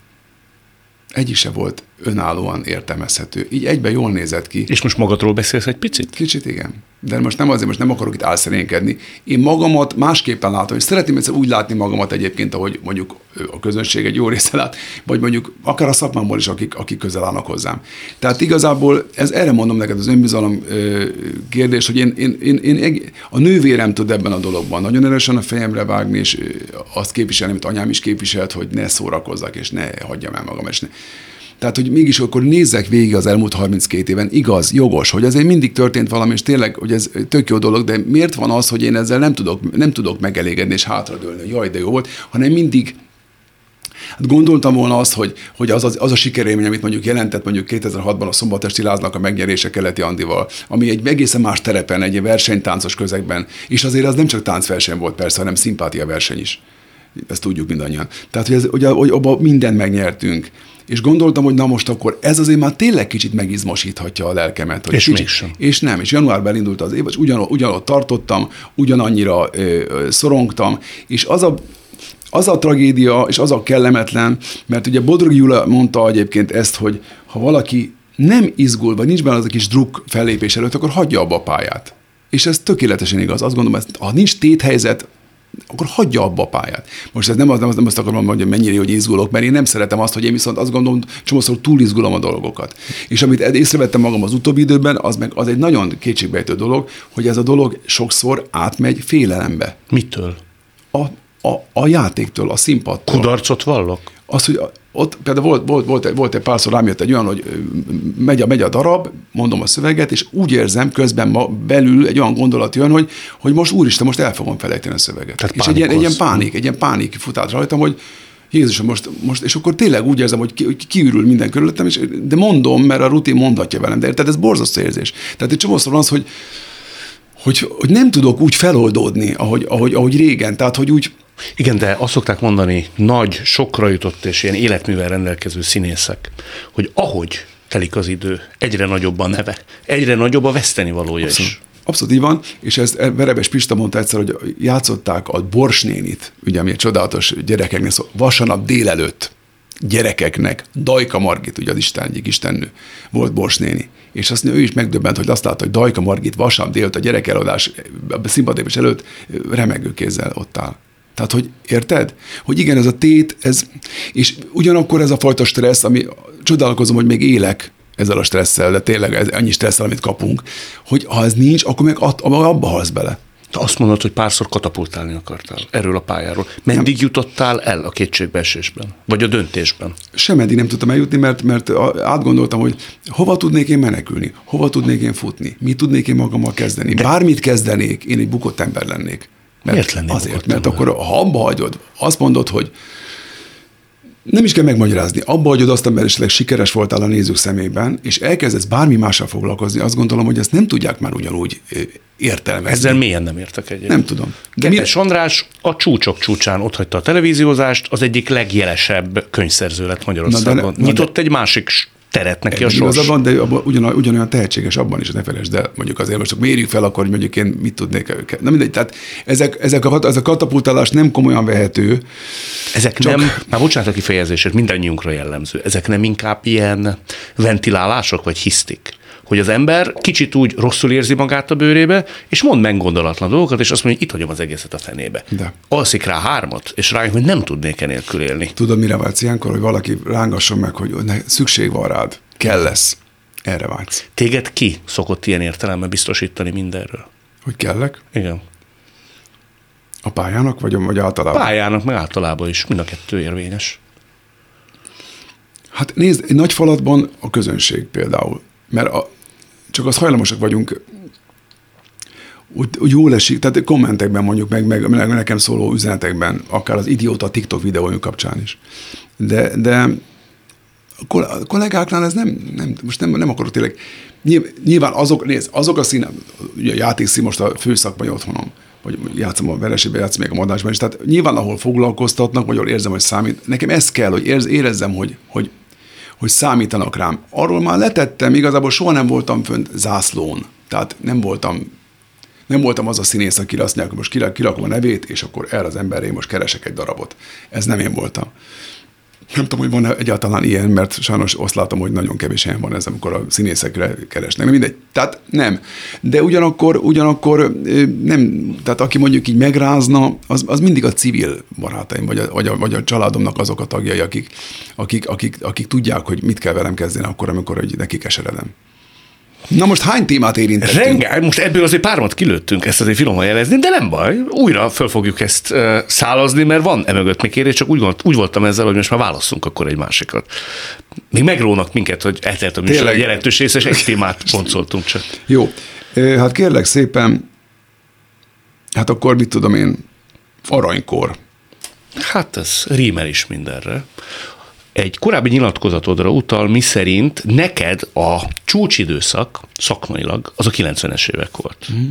Egyik se volt önállóan értelmezhető. Így egyben jól nézett ki. És most magadról beszélsz egy picit? Kicsit igen. De most nem azért, most nem akarok itt álszerénkedni. Én magamat másképpen látom, és szeretném egyszer úgy látni magamat egyébként, ahogy mondjuk a közönség egy jó része lát, vagy mondjuk akár a szakmámból is, akik, akik közel állnak hozzám. Tehát igazából ez erre mondom neked az önbizalom kérdés, hogy én, én, én, én, a nővérem tud ebben a dologban nagyon erősen a fejemre vágni, és azt képviselni, amit anyám is képviselt, hogy ne szórakozzak, és ne hagyjam el magam, és ne, tehát, hogy mégis akkor nézzek végig az elmúlt 32 éven, igaz, jogos, hogy azért mindig történt valami, és tényleg, hogy ez tök jó dolog, de miért van az, hogy én ezzel nem tudok, nem tudok megelégedni és hátradőlni, hogy jaj, de jó volt, hanem mindig Hát gondoltam volna azt, hogy, hogy az, az, az a sikerélmény, amit mondjuk jelentett mondjuk 2006-ban a Szombatesti Láznak a megnyerése Keleti Andival, ami egy egészen más terepen, egy versenytáncos közegben, és azért az nem csak táncverseny volt persze, hanem szimpátia verseny is. Ezt tudjuk mindannyian. Tehát, hogy, ez, hogy, hogy abban mindent megnyertünk és gondoltam, hogy na most akkor ez azért már tényleg kicsit megizmosíthatja a lelkemet. Hogy és kicsit, mégsem. És nem, és januárban indult az év, és ugyan, ugyanott tartottam, ugyanannyira ö, ö, szorongtam, és az a, az a tragédia, és az a kellemetlen, mert ugye Bodrogi Jula mondta egyébként ezt, hogy ha valaki nem izgul, vagy nincs benne az a kis druk fellépés előtt, akkor hagyja abba a pályát. És ez tökéletesen igaz. Azt gondolom, hogy ha nincs téthelyzet, akkor hagyja abba a pályát. Most ez nem, az, nem, az, nem azt akarom mondani, hogy mennyire hogy izgulok, mert én nem szeretem azt, hogy én viszont azt gondolom, csomószor túl izgulom a dolgokat. És amit észrevettem magam az utóbbi időben, az meg az egy nagyon kétségbejtő dolog, hogy ez a dolog sokszor átmegy félelembe. Mitől? A, a, a játéktól, a színpadtól. Kudarcot vallok? Az, hogy ott például volt, volt, volt, egy, volt egy párszor rám jött egy olyan, hogy megy a, megy a darab, mondom a szöveget, és úgy érzem közben ma belül egy olyan gondolat jön, hogy, hogy most úristen, most el fogom felejteni a szöveget. Tehát és egy ilyen, egy ilyen pánik, egy ilyen pánik futát rajtam, hogy Jézusom, most, most, és akkor tényleg úgy érzem, hogy, ki, hogy kiürül minden körülöttem, és, de mondom, mert a rutin mondatja velem, de tehát ez borzasztó érzés. Tehát egy csomószor az, hogy, hogy, hogy nem tudok úgy feloldódni, ahogy, ahogy, ahogy régen, tehát hogy úgy, igen, de azt szokták mondani, nagy, sokra jutott és ilyen életművel rendelkező színészek, hogy ahogy telik az idő, egyre nagyobb a neve, egyre nagyobb a veszteni valója is. Abszolút így van, és ezt Verebes Pista mondta egyszer, hogy játszották a Borsnénit, ugye ami egy csodálatos gyerekeknél szó, vasárnap délelőtt gyerekeknek. Dajka Margit, ugye az Isten egyik istennő, volt Bors néni. És azt ő is megdöbbent, hogy azt látta, hogy Dajka Margit vasárnap délt a gyerek előadás, a színpadépés előtt remegő kézzel ott áll. Tehát, hogy érted? Hogy igen, ez a tét, ez, és ugyanakkor ez a fajta stressz, ami csodálkozom, hogy még élek ezzel a stresszel, de tényleg ez annyi stresszel, amit kapunk, hogy ha ez nincs, akkor meg abba halsz bele. Te azt mondod, hogy párszor katapultálni akartál erről a pályáról. Meddig nem. jutottál el a kétségbeesésben? Vagy a döntésben? Semeddig nem tudtam eljutni, mert, mert átgondoltam, hogy hova tudnék én menekülni, hova tudnék én futni, mit tudnék én magammal kezdeni. De... Bármit kezdenék, én egy bukott ember lennék. Mert Miért lennék Azért, mert akkor ha abba hagyod, azt mondod, hogy nem is kell megmagyarázni. Abba hagyod azt, mert esetleg sikeres voltál a nézők szemében, és elkezdesz bármi mással foglalkozni, azt gondolom, hogy ezt nem tudják már ugyanúgy értelmezni. Ezzel milyen nem értek egyet? Nem tudom. De Kettes mi... András a csúcsok csúcsán otthagyta a televíziózást, az egyik legjelesebb könyvszerző lett Magyarországon. Na de, na Nyitott de, egy másik teret neki a sors. Igazabban, de abban ugyan, ugyanolyan tehetséges abban is, ne felejtsd, de mondjuk azért most mérjük fel, akkor mondjuk én mit tudnék. Na mindegy, tehát ezek, ezek a, ez a katapultálás nem komolyan vehető. Ezek csak... nem, már bocsánat a kifejezését, mindannyiunkra jellemző, ezek nem inkább ilyen ventilálások, vagy hisztik? Hogy az ember kicsit úgy rosszul érzi magát a bőrébe, és mond meggondolatlan dolgokat, és azt mondja, hogy itt hagyom az egészet a fenébe. De. Alszik rá hármat, és rájön, hogy nem tudnék enélkül élni. Tudod, mire vágysz ilyenkor, hogy valaki rángasson meg, hogy szükség van rád, kell lesz. Erre vágysz. Téged ki szokott ilyen értelemben biztosítani mindenről? Hogy kellek? Igen. A pályának, vagy, vagy általában? A pályának, meg általában is. Mind a kettő érvényes. Hát nézd, egy nagy falatban a közönség például. Mert a, csak az hajlamosak vagyunk úgy, úgy jól esik, tehát kommentekben mondjuk, meg, meg, meg nekem szóló üzenetekben, akár az idióta TikTok videóim kapcsán is. De, de a kollégáknál ez nem, nem most nem, nem akarok tényleg, nyilván azok, nézd, azok a színe, ugye a játékszín most a főszakmai otthonom, vagy játszom a veresébe, játszom még a madásban is, tehát nyilván ahol foglalkoztatnak, vagy ahol érzem, hogy számít, nekem ez kell, hogy érz, érezzem, hogy, hogy hogy számítanak rám. Arról már letettem, igazából soha nem voltam fönt zászlón. Tehát nem voltam, nem voltam az a színész, aki azt mondja, hogy most kirakom a nevét, és akkor erre az emberre én most keresek egy darabot. Ez nem én voltam. Nem tudom, hogy van egyáltalán ilyen, mert sajnos azt látom, hogy nagyon kevés helyen van ez, amikor a színészekre keresnek. Mindegy. Tehát nem. De ugyanakkor, ugyanakkor nem, tehát aki mondjuk így megrázna, az, az mindig a civil barátaim, vagy a, vagy, a, vagy a családomnak azok a tagjai, akik, akik, akik, akik tudják, hogy mit kell velem kezdeni akkor, amikor hogy nekik eseredem. Na most hány témát érintettünk? Renge, most ebből azért pármat kilőttünk, ezt azért finoman jelezni, de nem baj, újra föl fogjuk ezt uh, szálazni, mert van emögött még kérdés, csak úgy, volt, úgy voltam ezzel, hogy most már válaszunk akkor egy másikat. Még megrónak minket, hogy eltelt a műsor jelentős rész, és egy témát pontoltunk csak. Jó, hát kérlek szépen, hát akkor mit tudom én, aranykor. Hát ez rímel is mindenre egy korábbi nyilatkozatodra utal, mi szerint neked a csúcsidőszak szakmailag az a 90-es évek volt. Mm.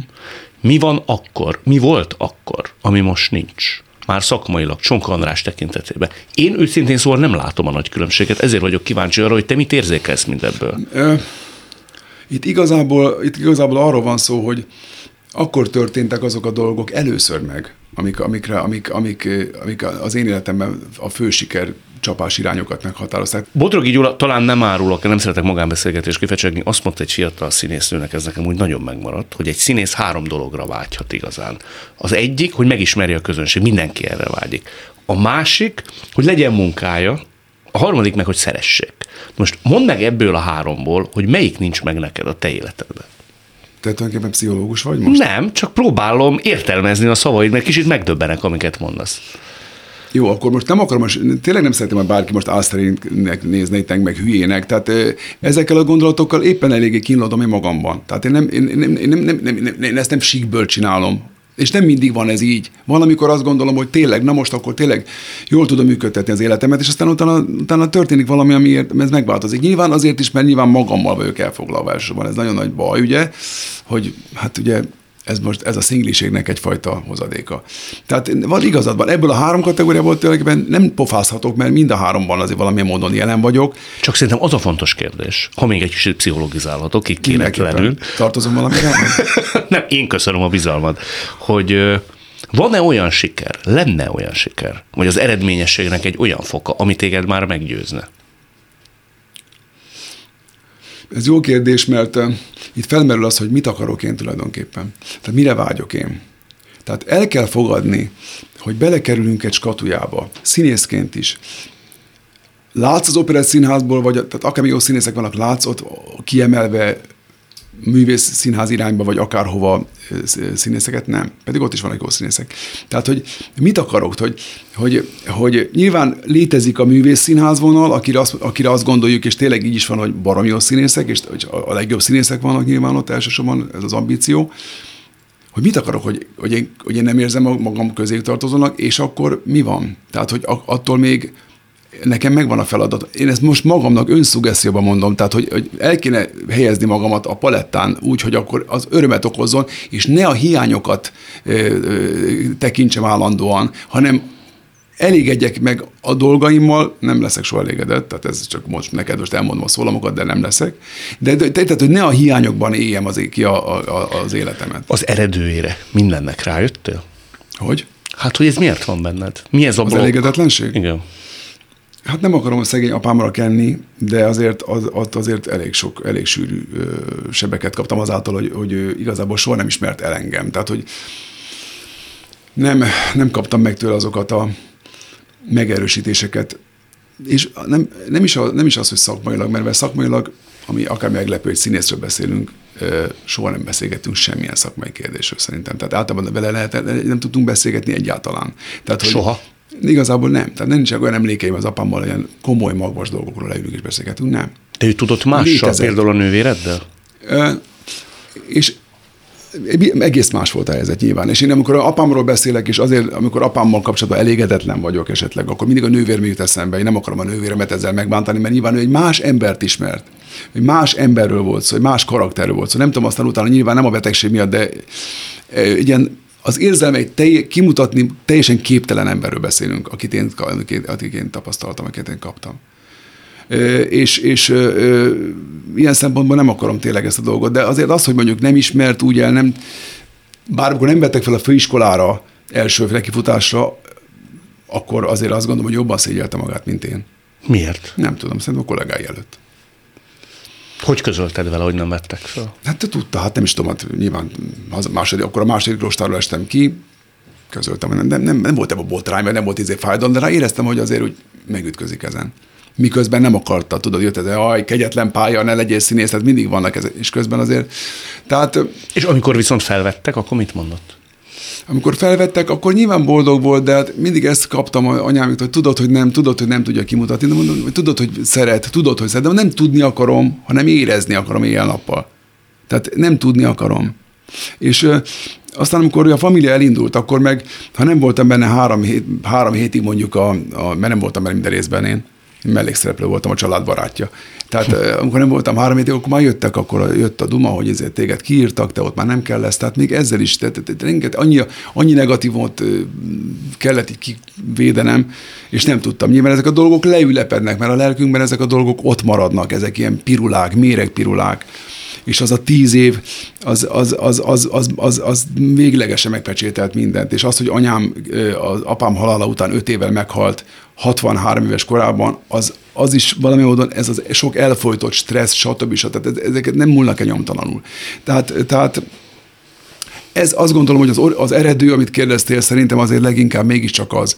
Mi van akkor? Mi volt akkor, ami most nincs? Már szakmailag, Csonka András tekintetében. Én őszintén szóval nem látom a nagy különbséget, ezért vagyok kíváncsi arra, hogy te mit érzékelsz mindebből. Itt igazából, itt igazából arról van szó, hogy akkor történtek azok a dolgok először meg, amik, amikre, amik, amik, amik az én életemben a fő siker csapás irányokat meghatározták. Bodrogi Gyula talán nem árulok, nem szeretek magánbeszélgetést kifecsegni, azt mondta egy fiatal színésznőnek, ez nekem úgy nagyon megmaradt, hogy egy színész három dologra vágyhat igazán. Az egyik, hogy megismerje a közönség, mindenki erre vágyik. A másik, hogy legyen munkája, a harmadik meg, hogy szeressék. Most mondd meg ebből a háromból, hogy melyik nincs meg neked a te életedben. Te tulajdonképpen pszichológus vagy most? Nem, csak próbálom értelmezni a szavaid, mert kicsit megdöbbenek, amiket mondasz. Jó, akkor most nem akarom, most tényleg nem szeretném, hogy bárki most álszerintnek néznétek, meg hülyének. Tehát ezekkel a gondolatokkal éppen eléggé kínlódom én magamban. Tehát én, nem, én, nem, nem, nem, nem, nem, én ezt nem síkből csinálom, és nem mindig van ez így. Van, amikor azt gondolom, hogy tényleg, na most akkor tényleg jól tudom működtetni az életemet, és aztán utána, utána történik valami, amiért ez megváltozik. Nyilván azért is, mert nyilván magammal vagyok elfoglalva elsősorban. Ez nagyon nagy baj, ugye, hogy hát ugye ez most ez a szingliségnek egyfajta hozadéka. Tehát van igazad van, ebből a három kategóriából tulajdonképpen nem pofázhatok, mert mind a háromban azért valamilyen módon jelen vagyok. Csak szerintem az a fontos kérdés, ha még egy kicsit pszichologizálhatok, itt lenni. Tartozom valamire? nem, én köszönöm a bizalmad, hogy Van-e olyan siker, lenne olyan siker, vagy az eredményességnek egy olyan foka, ami téged már meggyőzne? Ez jó kérdés, mert itt felmerül az, hogy mit akarok én tulajdonképpen. Tehát mire vágyok én. Tehát el kell fogadni, hogy belekerülünk egy skatujába, színészként is. Látsz az operett színházból, vagy tehát akár jó színészek vannak, látsz ott kiemelve művész színház irányba, vagy akárhova színészeket, nem. Pedig ott is vannak jó színészek. Tehát, hogy mit akarok, hogy, hogy, hogy nyilván létezik a művész színház vonal, akire azt, akire azt gondoljuk, és tényleg így is van, hogy baromi jó színészek, és a legjobb színészek vannak nyilván ott elsősorban, ez az ambíció, hogy mit akarok, hogy, hogy, én, hogy én nem érzem magam közé tartozónak, és akkor mi van? Tehát, hogy attól még nekem megvan a feladat. Én ezt most magamnak önszugesszióban mondom, tehát hogy, hogy el kéne helyezni magamat a palettán úgy, hogy akkor az örömet okozzon, és ne a hiányokat ö, ö, tekintsem állandóan, hanem elégedjek meg a dolgaimmal, nem leszek soha elégedett, tehát ez csak most neked most elmondom a szólamokat, de nem leszek. De, de tehát, hogy ne a hiányokban éljem az, ki a, a, az életemet. Az eredőjére mindennek rájöttél? Hogy? Hát, hogy ez miért van benned? Mi ez a Az blokk? elégedetlenség? Igen. Hát nem akarom szegény apámra kenni, de azért az, az azért elég sok, elég sűrű sebeket kaptam azáltal, hogy, hogy igazából soha nem ismert el engem. Tehát, hogy nem, nem kaptam meg tőle azokat a megerősítéseket, és nem, nem, is, a, nem is az, hogy szakmailag, mert szakmailag, ami akár meglepő, hogy színészről beszélünk, soha nem beszélgettünk semmilyen szakmai kérdésről szerintem. Tehát általában vele lehet, nem tudtunk beszélgetni egyáltalán. Tehát, hogy Soha? Igazából nem. Tehát nincs olyan emlékeim az apámmal, olyan komoly magvas dolgokról leülünk és beszélgetünk, nem. De ő tudott mással, Létezett. például a nővéreddel? Ö, és egész más volt a helyzet nyilván. És én amikor apámról beszélek, és azért, amikor apámmal kapcsolatban elégedetlen vagyok esetleg, akkor mindig a nővér jut eszembe. Én nem akarom a nővéremet ezzel megbántani, mert nyilván ő egy más embert ismert. Egy más emberről volt szó, egy más karakterről volt szó. Nem tudom aztán utána nyilván nem a betegség miatt, de egy ilyen az érzelmeit telj, kimutatni teljesen képtelen emberről beszélünk, akit én, akit én tapasztaltam, akit én kaptam. És, és ilyen szempontból nem akarom tényleg ezt a dolgot, de azért az, hogy mondjuk nem ismert úgy el, nem, bár amikor nem vettek fel a főiskolára első nekifutásra, akkor azért azt gondolom, hogy jobban szégyelte magát, mint én. Miért? Nem tudom, szerintem a kollégái előtt. Hogy közölted vele, hogy nem vettek fel? Hát te tudta, hát nem is tudom, hát nyilván második, akkor a második rostáról estem ki, közöltem, nem, nem, nem, nem volt ebben a botrány, mert nem volt izé fájdalom, de rá éreztem, hogy azért úgy megütközik ezen. Miközben nem akarta, tudod, jött ez, aj, kegyetlen pálya, ne legyél színész, tehát mindig vannak ez, és közben azért. Tehát, És amikor viszont felvettek, akkor mit mondott? Amikor felvettek, akkor nyilván boldog volt, de hát mindig ezt kaptam anyámtól, hogy tudod, hogy nem, tudod, hogy nem tudja kimutatni, de mondom, hogy tudod, hogy szeret, tudod, hogy szeret, de nem tudni akarom, hanem érezni akarom éjjel-nappal. Tehát nem tudni akarom. És aztán, amikor a família elindult, akkor meg, ha nem voltam benne három, hét, három hétig mondjuk, a, a, mert nem voltam benne minden részben én, mellékszereplő voltam, a család barátja. Tehát amikor nem voltam három hétig, akkor már jöttek, akkor jött a duma, hogy ezért téged kiírtak, te ott már nem kell lesz. Tehát még ezzel is, tehát, tehát rengeteg, annyi, annyi negatívot kellett így kivédenem, és nem tudtam. Nyilván ezek a dolgok leülepednek, mert a lelkünkben ezek a dolgok ott maradnak, ezek ilyen pirulák, méregpirulák és az a tíz év, az, az, az, az, az, az, az véglegesen megpecsételt mindent. És az, hogy anyám, az apám halála után öt évvel meghalt, 63 éves korában, az, az is valami módon, ez az sok elfolytott stressz, stb. stb. Ezeket nem múlnak el nyomtalanul. Tehát, tehát ez azt gondolom, hogy az, az eredő, amit kérdeztél, szerintem azért leginkább mégiscsak az,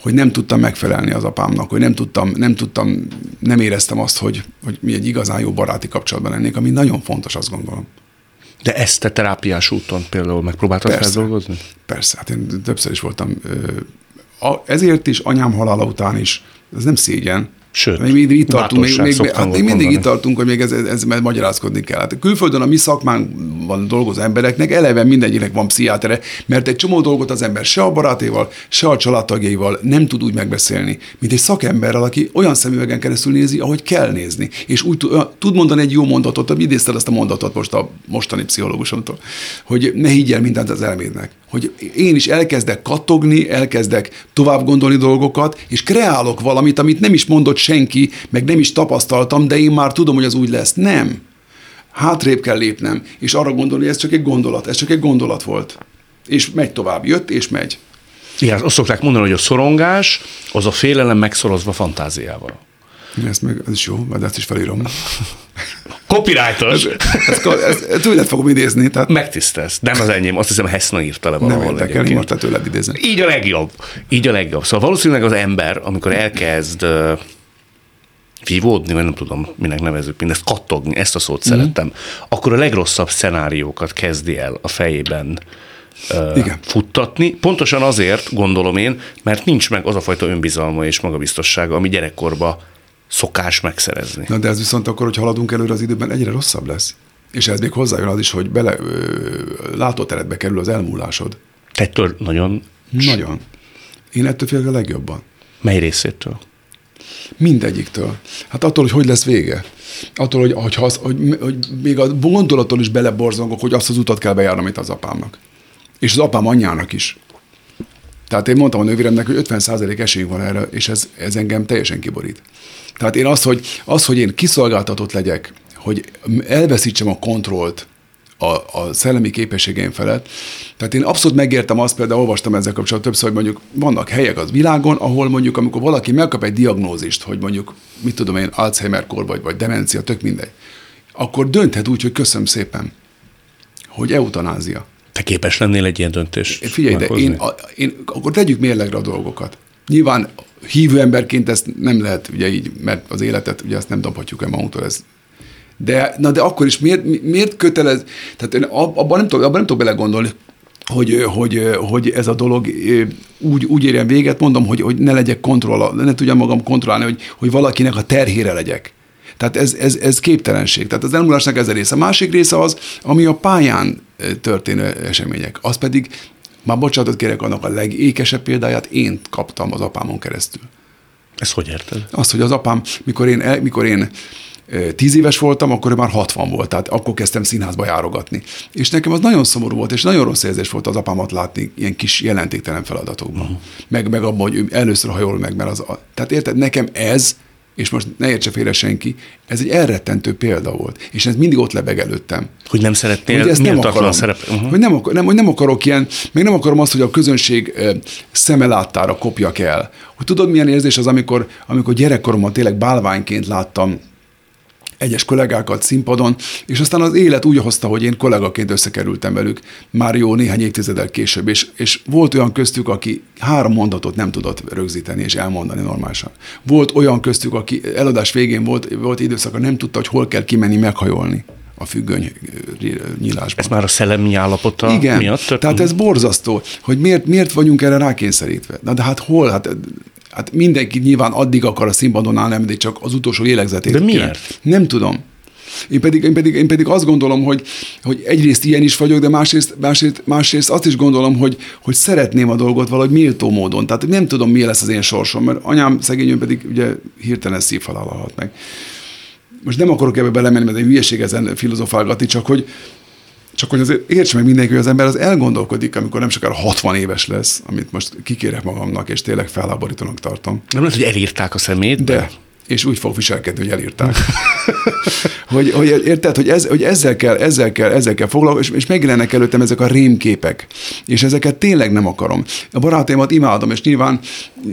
hogy nem tudtam megfelelni az apámnak, hogy nem tudtam, nem tudtam, nem éreztem azt, hogy, hogy mi egy igazán jó baráti kapcsolatban lennék, ami nagyon fontos, azt gondolom. De ezt te terápiás úton például megpróbáltad Persze. feldolgozni? Persze, hát én többször is voltam. Ezért is, anyám halála után is, ez nem szégyen, Sőt, még, még itt tartunk, még, még, hát még mindig itt tartunk, hogy még ez, ez, ez magyarázkodni kell. Hát külföldön a mi szakmánkban dolgozó embereknek eleve mindegyiknek van pszichiátere, mert egy csomó dolgot az ember se a barátéval, se a családtagjaival nem tud úgy megbeszélni, mint egy szakemberrel, aki olyan szemüvegen keresztül nézi, ahogy kell nézni, és úgy tud mondani egy jó mondatot, hogy idézted ezt a mondatot most a mostani pszichológusomtól, hogy ne higgy el mindent az elmédnek. Hogy én is elkezdek kattogni, elkezdek tovább gondolni dolgokat, és kreálok valamit, amit nem is mondott senki, meg nem is tapasztaltam, de én már tudom, hogy az úgy lesz. Nem. Hátrébb kell lépnem, és arra gondolni, hogy ez csak egy gondolat, ez csak egy gondolat volt. És megy tovább, jött és megy. Igen, azt szokták mondani, hogy a szorongás az a félelem megszorozva fantáziával. Ezt meg, ez is jó, majd ezt is felírom. Copyrightos. Ezt, ezt, ezt tőled fogom idézni. Tehát... Megtisztelsz. Nem az enyém, azt hiszem Hessna írta le valahol. Nem érdekel, most tőled idézni. Így a legjobb. Így a legjobb. Szóval valószínűleg az ember, amikor elkezd vívódni, vagy nem tudom, minek nevezük, mindezt kattogni, ezt a szót mm. szerettem, akkor a legrosszabb szenáriókat kezdi el a fejében Igen. futtatni. Pontosan azért, gondolom én, mert nincs meg az a fajta önbizalma és magabiztossága, ami gyerekkorban szokás megszerezni. Na de ez viszont akkor, hogy haladunk előre az időben, egyre rosszabb lesz. És ez még hozzájön az is, hogy bele ö, látóteretbe kerül az elmúlásod. Ettől nagyon... Nagyon. Én ettől félek a legjobban. Mely részétől? Mindegyiktől. Hát attól, hogy hogy lesz vége. Attól, hogy, hogy, az, hogy, hogy még a gondolattól is beleborzongok, hogy azt az utat kell bejárnom, amit az apámnak. És az apám anyjának is. Tehát én mondtam a nővéremnek, hogy 50% esélyünk van erre, és ez, ez engem teljesen kiborít. Tehát én az, hogy, az, hogy én kiszolgáltatott legyek, hogy elveszítsem a kontrollt a, a szellemi képességeim felett. Tehát én abszolút megértem azt, például olvastam ezzel kapcsolatban többször, hogy mondjuk vannak helyek az világon, ahol mondjuk, amikor valaki megkap egy diagnózist, hogy mondjuk, mit tudom én, Alzheimer-kor vagy, vagy demencia, tök mindegy, akkor dönthet úgy, hogy köszönöm szépen, hogy eutanázia. Te képes lennél egy ilyen döntést? Figyelj, de én, a, én, akkor tegyük mérlegre a dolgokat. Nyilván hívő emberként ezt nem lehet ugye így, mert az életet ugye azt nem dobhatjuk el magunktól, ez de, na de akkor is miért, miért kötelez, tehát én abban nem, tudok, abban nem tudok belegondolni, hogy, hogy, hogy ez a dolog úgy, úgy érjen véget, mondom, hogy, hogy ne legyek kontroll, ne tudjam magam kontrollálni, hogy, hogy valakinek a terhére legyek. Tehát ez, ez, ez képtelenség. Tehát az elmúlásnak ez a része. A másik része az, ami a pályán történő események. Az pedig már bocsánatot kérek, annak a legékesebb példáját én kaptam az apámon keresztül. Ezt hogy érted? Azt, hogy az apám, mikor én, mikor én tíz éves voltam, akkor már 60 volt, tehát akkor kezdtem színházba járogatni. És nekem az nagyon szomorú volt, és nagyon rossz érzés volt az apámat látni ilyen kis jelentéktelen feladatokban. Uh-huh. Meg, meg abban, hogy ő először hajol meg, mert az... A, tehát érted, nekem ez és most ne értse félre senki, ez egy elrettentő példa volt, és ez mindig ott lebeg előttem. Hogy nem szeretnél hogy ezt nem akarom, szerep. Uh-huh. Hogy, nem, akar, nem, hogy nem akarok ilyen, még nem akarom azt, hogy a közönség szemeláttára kopjak el. Hogy tudod, milyen érzés az, amikor, amikor gyerekkoromban tényleg bálványként láttam egyes kollégákat színpadon, és aztán az élet úgy hozta, hogy én kollégaként összekerültem velük már jó néhány évtizeddel később, és, és volt olyan köztük, aki három mondatot nem tudott rögzíteni és elmondani normálisan. Volt olyan köztük, aki eladás végén volt, volt időszaka, nem tudta, hogy hol kell kimenni meghajolni a függöny nyílásban. Ez már a szellemi állapota Igen, miatt? tehát ez borzasztó, hogy miért, miért vagyunk erre rákényszerítve. Na de hát hol? Hát Hát mindenki nyilván addig akar a színpadon állni, ameddig csak az utolsó lélegzetét. De miért? Nem tudom. Én pedig, én, pedig, én pedig azt gondolom, hogy, hogy egyrészt ilyen is vagyok, de másrészt, másrészt, másrészt azt is gondolom, hogy, hogy szeretném a dolgot valahogy méltó módon. Tehát nem tudom, mi lesz az én sorsom, mert anyám szegényön pedig ugye hirtelen szívhalál halt meg. Most nem akarok ebbe belemenni, mert egy hülyeség ezen filozofálgatni, csak hogy, csak hogy azért érts meg mindenki, hogy az ember az elgondolkodik, amikor nem sokára 60 éves lesz, amit most kikérek magamnak, és tényleg felháborítónak tartom. Nem lehet, hogy elírták a szemét, de... de és úgy fog viselkedni, hogy elírták. hogy, hogy, érted, hogy, ez, hogy ezzel kell, ezzel kell, ezzel kell foglalkozni, és, és megjelennek előttem ezek a rémképek, és ezeket tényleg nem akarom. A barátaimat imádom, és nyilván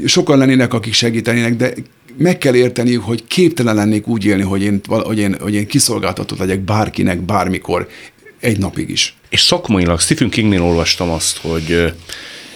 sokan lennének, akik segítenének, de meg kell érteniük, hogy képtelen lennék úgy élni, hogy én, hogy én, hogy én kiszolgáltatott legyek bárkinek, bármikor, egy napig is. És szakmailag Stephen Kingnél olvastam azt, hogy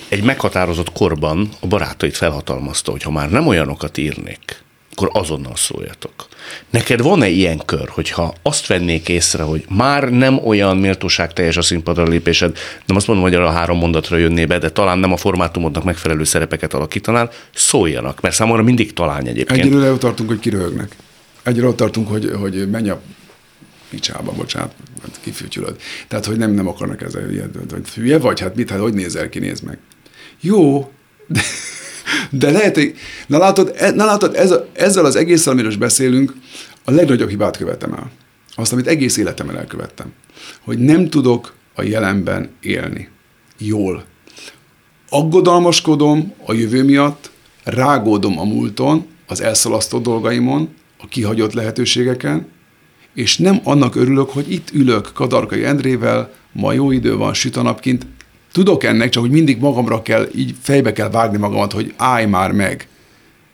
egy meghatározott korban a barátait felhatalmazta, hogy ha már nem olyanokat írnék, akkor azonnal szóljatok. Neked van-e ilyen kör, hogyha azt vennék észre, hogy már nem olyan méltóság teljes a színpadra lépésed, nem azt mondom, hogy a három mondatra jönné be, de talán nem a formátumodnak megfelelő szerepeket alakítanál, szóljanak, mert számomra mindig talán egyébként. Egyelőre ott tartunk, hogy kiröhögnek. Egyre ott tartunk, hogy, hogy menj a picsába, bocsánat, kifütyülöd. Tehát, hogy nem, nem akarnak ezzel hogy hülye vagy, hát mit, hát hogy nézel ki, nézd meg. Jó, de, de lehet, hogy, na látod, e, na látod ez ezzel az egésszel, amiről beszélünk, a legnagyobb hibát követem el. Azt, amit egész életemben elkövettem. Hogy nem tudok a jelenben élni. Jól. Aggodalmaskodom a jövő miatt, rágódom a múlton, az elszalasztott dolgaimon, a kihagyott lehetőségeken, és nem annak örülök, hogy itt ülök Kadarkai Endrével, ma jó idő van, süt a napkint, tudok ennek, csak hogy mindig magamra kell, így fejbe kell vágni magamat, hogy állj már meg.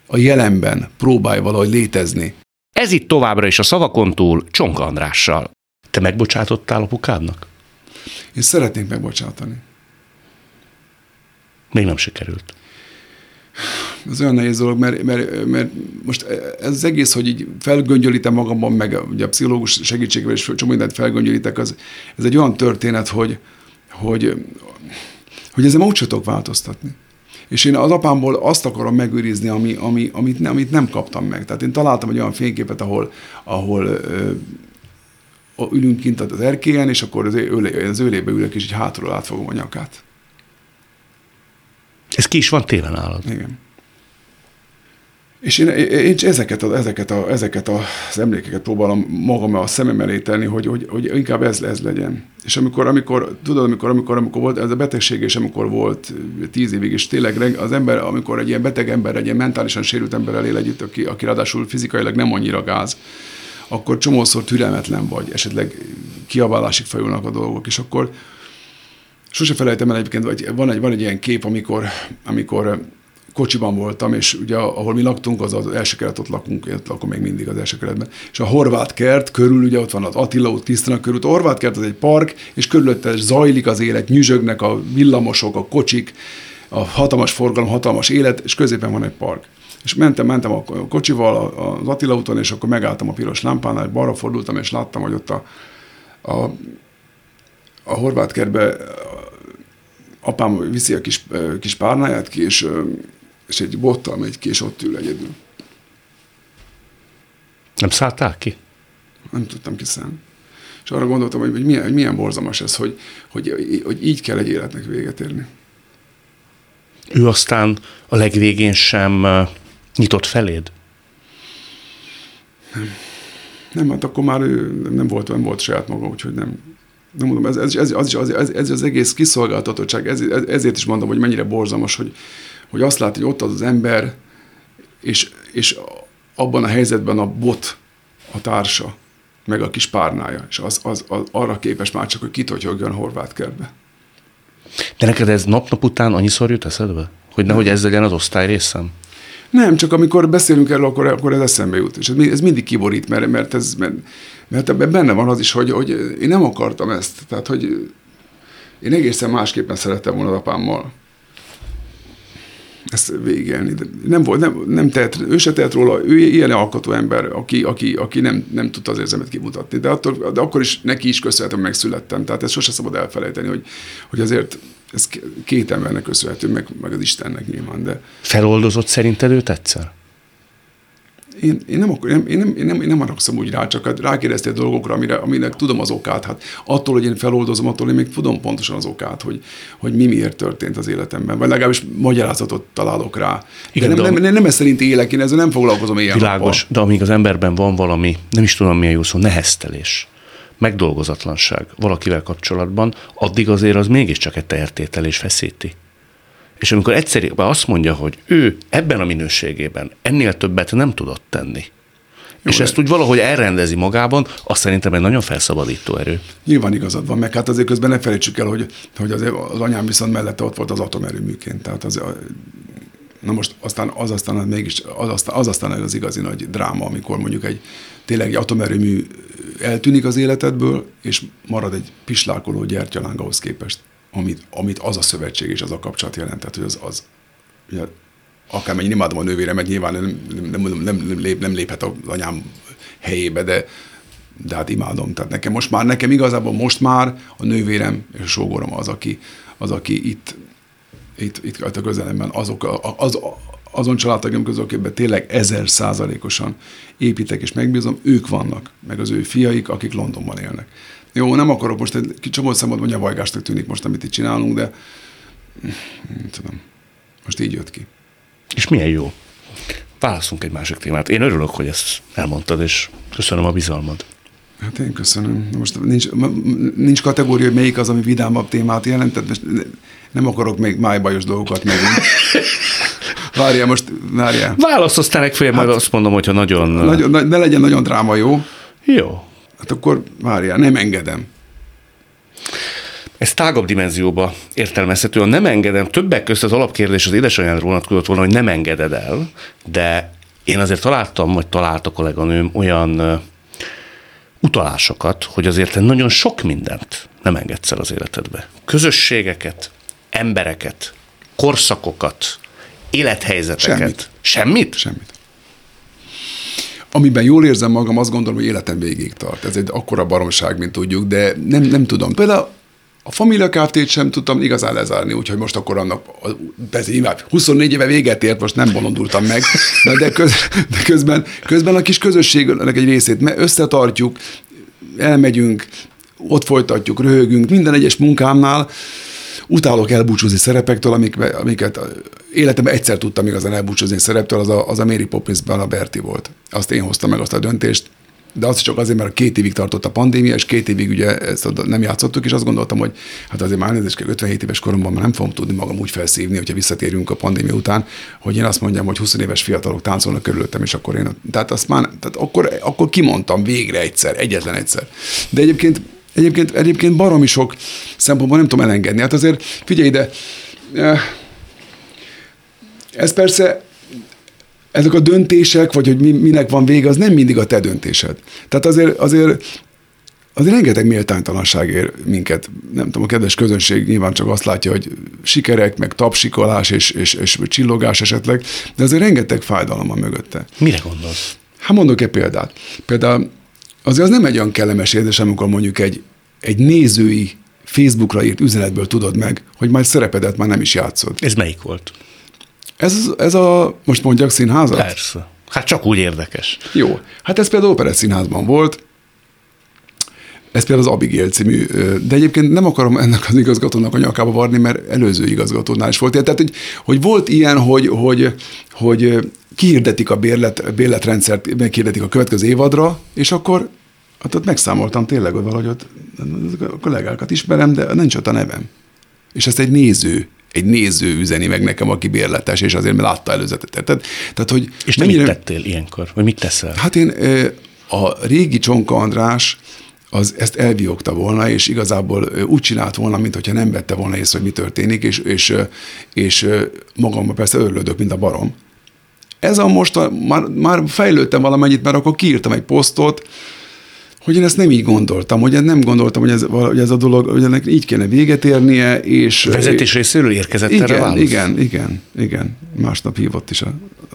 A jelenben próbálj valahogy létezni. Ez itt továbbra is a szavakon túl Csonka Andrással. Te megbocsátottál apukádnak? Én szeretnék megbocsátani. Még nem sikerült. Ez olyan nehéz dolog, mert, mert, mert most ez az egész, hogy így felgöngyölítem magamban, meg ugye a pszichológus segítségével is csomó mindent felgöngyölítek, az, ez egy olyan történet, hogy, hogy, hogy ezzel úgy tudok változtatni. És én az apámból azt akarom megőrizni, ami, ami, amit, ne, amit nem kaptam meg. Tehát én találtam egy olyan fényképet, ahol, ahol ö, ülünk kint az erkélyen, és akkor az, ő, az őlébe ülök, és így hátulról átfogom a nyakát. Ez ki is van téve nálad. Igen. És én, én ezeket, a, ezeket, a, ezeket az emlékeket próbálom magam a szemem elé tenni, hogy, hogy, hogy inkább ez, ez legyen. És amikor, amikor, tudod, amikor, amikor, amikor volt ez a betegség, és amikor volt tíz évig, és tényleg az ember, amikor egy ilyen beteg ember, egy ilyen mentálisan sérült ember él együtt, aki, aki ráadásul fizikailag nem annyira gáz, akkor csomószor türelmetlen vagy, esetleg kiabálásig fajulnak a dolgok, és akkor sose felejtem el egyébként, vagy van egy, van egy ilyen kép, amikor, amikor kocsiban voltam, és ugye ahol mi laktunk, az az első keret, ott lakunk, ott lakom még mindig az első keretben. És a Horvát kert körül, ugye ott van az Attila út, Tisztanak körül, a Horvát kert az egy park, és körülötte zajlik az élet, nyüzsögnek a villamosok, a kocsik, a hatalmas forgalom, hatalmas élet, és középen van egy park. És mentem, mentem a kocsival az Attila úton, és akkor megálltam a piros lámpánál, balra fordultam, és láttam, hogy ott a, a, a horvát kertbe apám viszi a kis, kis párnáját ki, és és egy bottal megy ki, és ott ül egyedül. Nem szálltál ki? Nem tudtam kiszállni. És arra gondoltam, hogy, hogy, milyen, hogy milyen borzalmas ez, hogy, hogy, hogy így kell egy életnek véget érni. Ő aztán a legvégén sem nyitott feléd? Nem. Nem, hát akkor már ő nem volt, nem volt saját maga, úgyhogy nem, nem mondom, ez, ez, ez, az, az, ez, ez az egész kiszolgáltatottság, ez, ezért is mondom, hogy mennyire borzalmas, hogy, hogy azt látja, hogy ott az az ember, és, és abban a helyzetben a bot, a társa, meg a kis párnája, és az, az, az arra képes már csak, hogy kitotyogjon a horvát kertbe. De neked ez nap-nap után annyiszor jut eszedbe? Hogy nehogy ez legyen az osztály részem? Nem, csak amikor beszélünk erről, akkor, akkor ez eszembe jut. És ez, mindig kiborít, mert, mert, ez, mert, mert ebben benne van az is, hogy, hogy én nem akartam ezt. Tehát, hogy én egészen másképpen szerettem volna az apámmal ezt. De nem volt, nem, nem tehet, ő se tehet róla, ő ilyen alkotó ember, aki, aki, aki nem, nem tudta az érzelmet kimutatni. De, attól, de akkor is neki is köszönhetem, megszülettem. Tehát ezt sose szabad elfelejteni, hogy, hogy azért ez két embernek köszönhető, meg, meg az Istennek nyilván. De... Feloldozott szerinted őt egyszer? Én, én, nem, én, én, nem, én, nem, én nem haragszom úgy rá, csak rákérdeztél dolgokra, amire, aminek tudom az okát. Hát attól, hogy én feloldozom, attól én még tudom pontosan az okát, hogy, hogy mi miért történt az életemben, vagy legalábbis magyarázatot találok rá. Igen, de nem, de nem, nem ez szerint élek, én ezzel nem foglalkozom ilyen Világos, nappal. de amíg az emberben van valami, nem is tudom milyen jó szó, neheztelés, megdolgozatlanság valakivel kapcsolatban, addig azért az mégiscsak egy tehertételés feszíti. És amikor egyszerűen azt mondja, hogy ő ebben a minőségében ennél többet nem tudott tenni, jó, és ezt úgy valahogy elrendezi magában, azt szerintem egy nagyon felszabadító erő. Nyilván igazad van, meg hát azért közben ne felejtsük el, hogy, hogy az, az anyám viszont mellette ott volt az atomerőműként. Tehát az, na most aztán az aztán az mégis, az aztán, az aztán az igazi nagy dráma, amikor mondjuk egy tényleg egy atomerőmű eltűnik az életedből, és marad egy pislákoló gyertyaláng ahhoz képest amit, amit az a szövetség és az a kapcsolat jelentett, hogy az, az ugye, akármennyi imádom a nővéremet, nyilván nem, nem, nem, nem, lép, nem léphet az anyám helyébe, de, de hát imádom. Tehát nekem most már, nekem igazából most már a nővérem és a sógorom az, aki, az, aki itt, itt, itt a közelemben azok, az, azon családtagom közül, akikben tényleg ezer százalékosan építek és megbízom, ők vannak, meg az ő fiaik, akik Londonban élnek. Jó, nem akarok most egy csomó szempontból nyavajgásnak tűnik most, amit itt csinálunk, de nem tudom. Most így jött ki. És milyen jó. Válaszunk egy másik témát. Én örülök, hogy ezt elmondtad, és köszönöm a bizalmad. Hát én köszönöm. Most nincs, nincs kategória, hogy melyik az, ami vidámabb témát jelentett, most nem akarok még májbajos dolgokat meg. Várjál most, várjál. Válasz aztán legfeljebb hát, majd azt mondom, hogyha nagyon... nagyon... Ne legyen nagyon dráma, jó? Jó. Hát akkor várjál, nem engedem. ez tágabb dimenzióba értelmezhető. A nem engedem, többek között az alapkérdés az édesanyádra vonatkozott volna, hogy nem engeded el, de én azért találtam, vagy talált a kolléganőm olyan utalásokat, hogy azért nagyon sok mindent nem engedsz el az életedbe. Közösségeket, embereket, korszakokat, élethelyzeteket. Semmit. Semmit? Semmit. Amiben jól érzem magam, azt gondolom, hogy életem végig tart. Ez egy akkora baromság, mint tudjuk, de nem, nem tudom. Például a Família Kft-t sem tudtam igazán lezárni, úgyhogy most akkor annak, ez nyilván 24 éve véget ért, most nem bolondultam meg, de, köz, de közben, közben a kis közösségnek egy részét összetartjuk, elmegyünk, ott folytatjuk, röhögünk, minden egyes munkámnál, utálok elbúcsúzni szerepektől, amik, amiket életemben egyszer tudtam igazán elbúcsúzni szereptől, az a, az a Mary Poppinsban a Berti volt. Azt én hoztam meg azt a döntést, de az csak azért, mert két évig tartott a pandémia, és két évig ugye ezt nem játszottuk, és azt gondoltam, hogy hát azért már nézést 57 éves koromban már nem fogom tudni magam úgy felszívni, hogyha visszatérünk a pandémia után, hogy én azt mondjam, hogy 20 éves fiatalok táncolnak körülöttem, és akkor én, tehát azt már, tehát akkor, akkor kimondtam végre egyszer, egyetlen egyszer. De egyébként Egyébként, egyébként baromi sok szempontból nem tudom elengedni. Hát azért figyelj ide, eh, ez persze ezek a döntések, vagy hogy minek van vége, az nem mindig a te döntésed. Tehát azért, azért azért rengeteg méltánytalanság ér minket. Nem tudom, a kedves közönség nyilván csak azt látja, hogy sikerek, meg tapsikolás és, és, és csillogás esetleg, de azért rengeteg fájdalom van mögötte. Mire gondolsz? Hát mondok egy példát. Például azért az nem egy olyan kellemes érzés, amikor mondjuk egy, egy nézői Facebookra írt üzenetből tudod meg, hogy majd szerepedet már nem is játszod. Ez melyik volt? Ez, ez a, most mondjak színházat? Persze. Hát csak úgy érdekes. Jó. Hát ez például Operett Színházban volt, ez például az Abigail című, de egyébként nem akarom ennek az igazgatónak a nyakába varni, mert előző igazgatónál is volt. Tehát, hogy, hogy volt ilyen, hogy, hogy, hogy kihirdetik a bérlet, bérletrendszert, meghirdetik a következő évadra, és akkor hát ott megszámoltam tényleg, hogy valahogy ott a kollégákat ismerem, de nincs ott a nevem. És ezt egy néző egy néző üzeni meg nekem, aki bérletes, és azért mert látta előzetet. Tehát, tehát hogy és mennyire... mit tettél ilyenkor? Vagy mit teszel? Hát én a régi Csonka András az ezt elviogta volna, és igazából úgy csinált volna, mintha nem vette volna észre, hogy mi történik, és, és, és magamban persze örülődök, mint a barom. Ez a most, a, már, már fejlődtem valamennyit, mert akkor kiírtam egy posztot, hogy én ezt nem így gondoltam, hogy nem gondoltam, hogy ez, hogy ez a dolog, hogy ennek így kéne véget érnie, és... Vezetés részéről érkezett igen, erre válasz? Igen, igen, igen. Másnap hívott is a,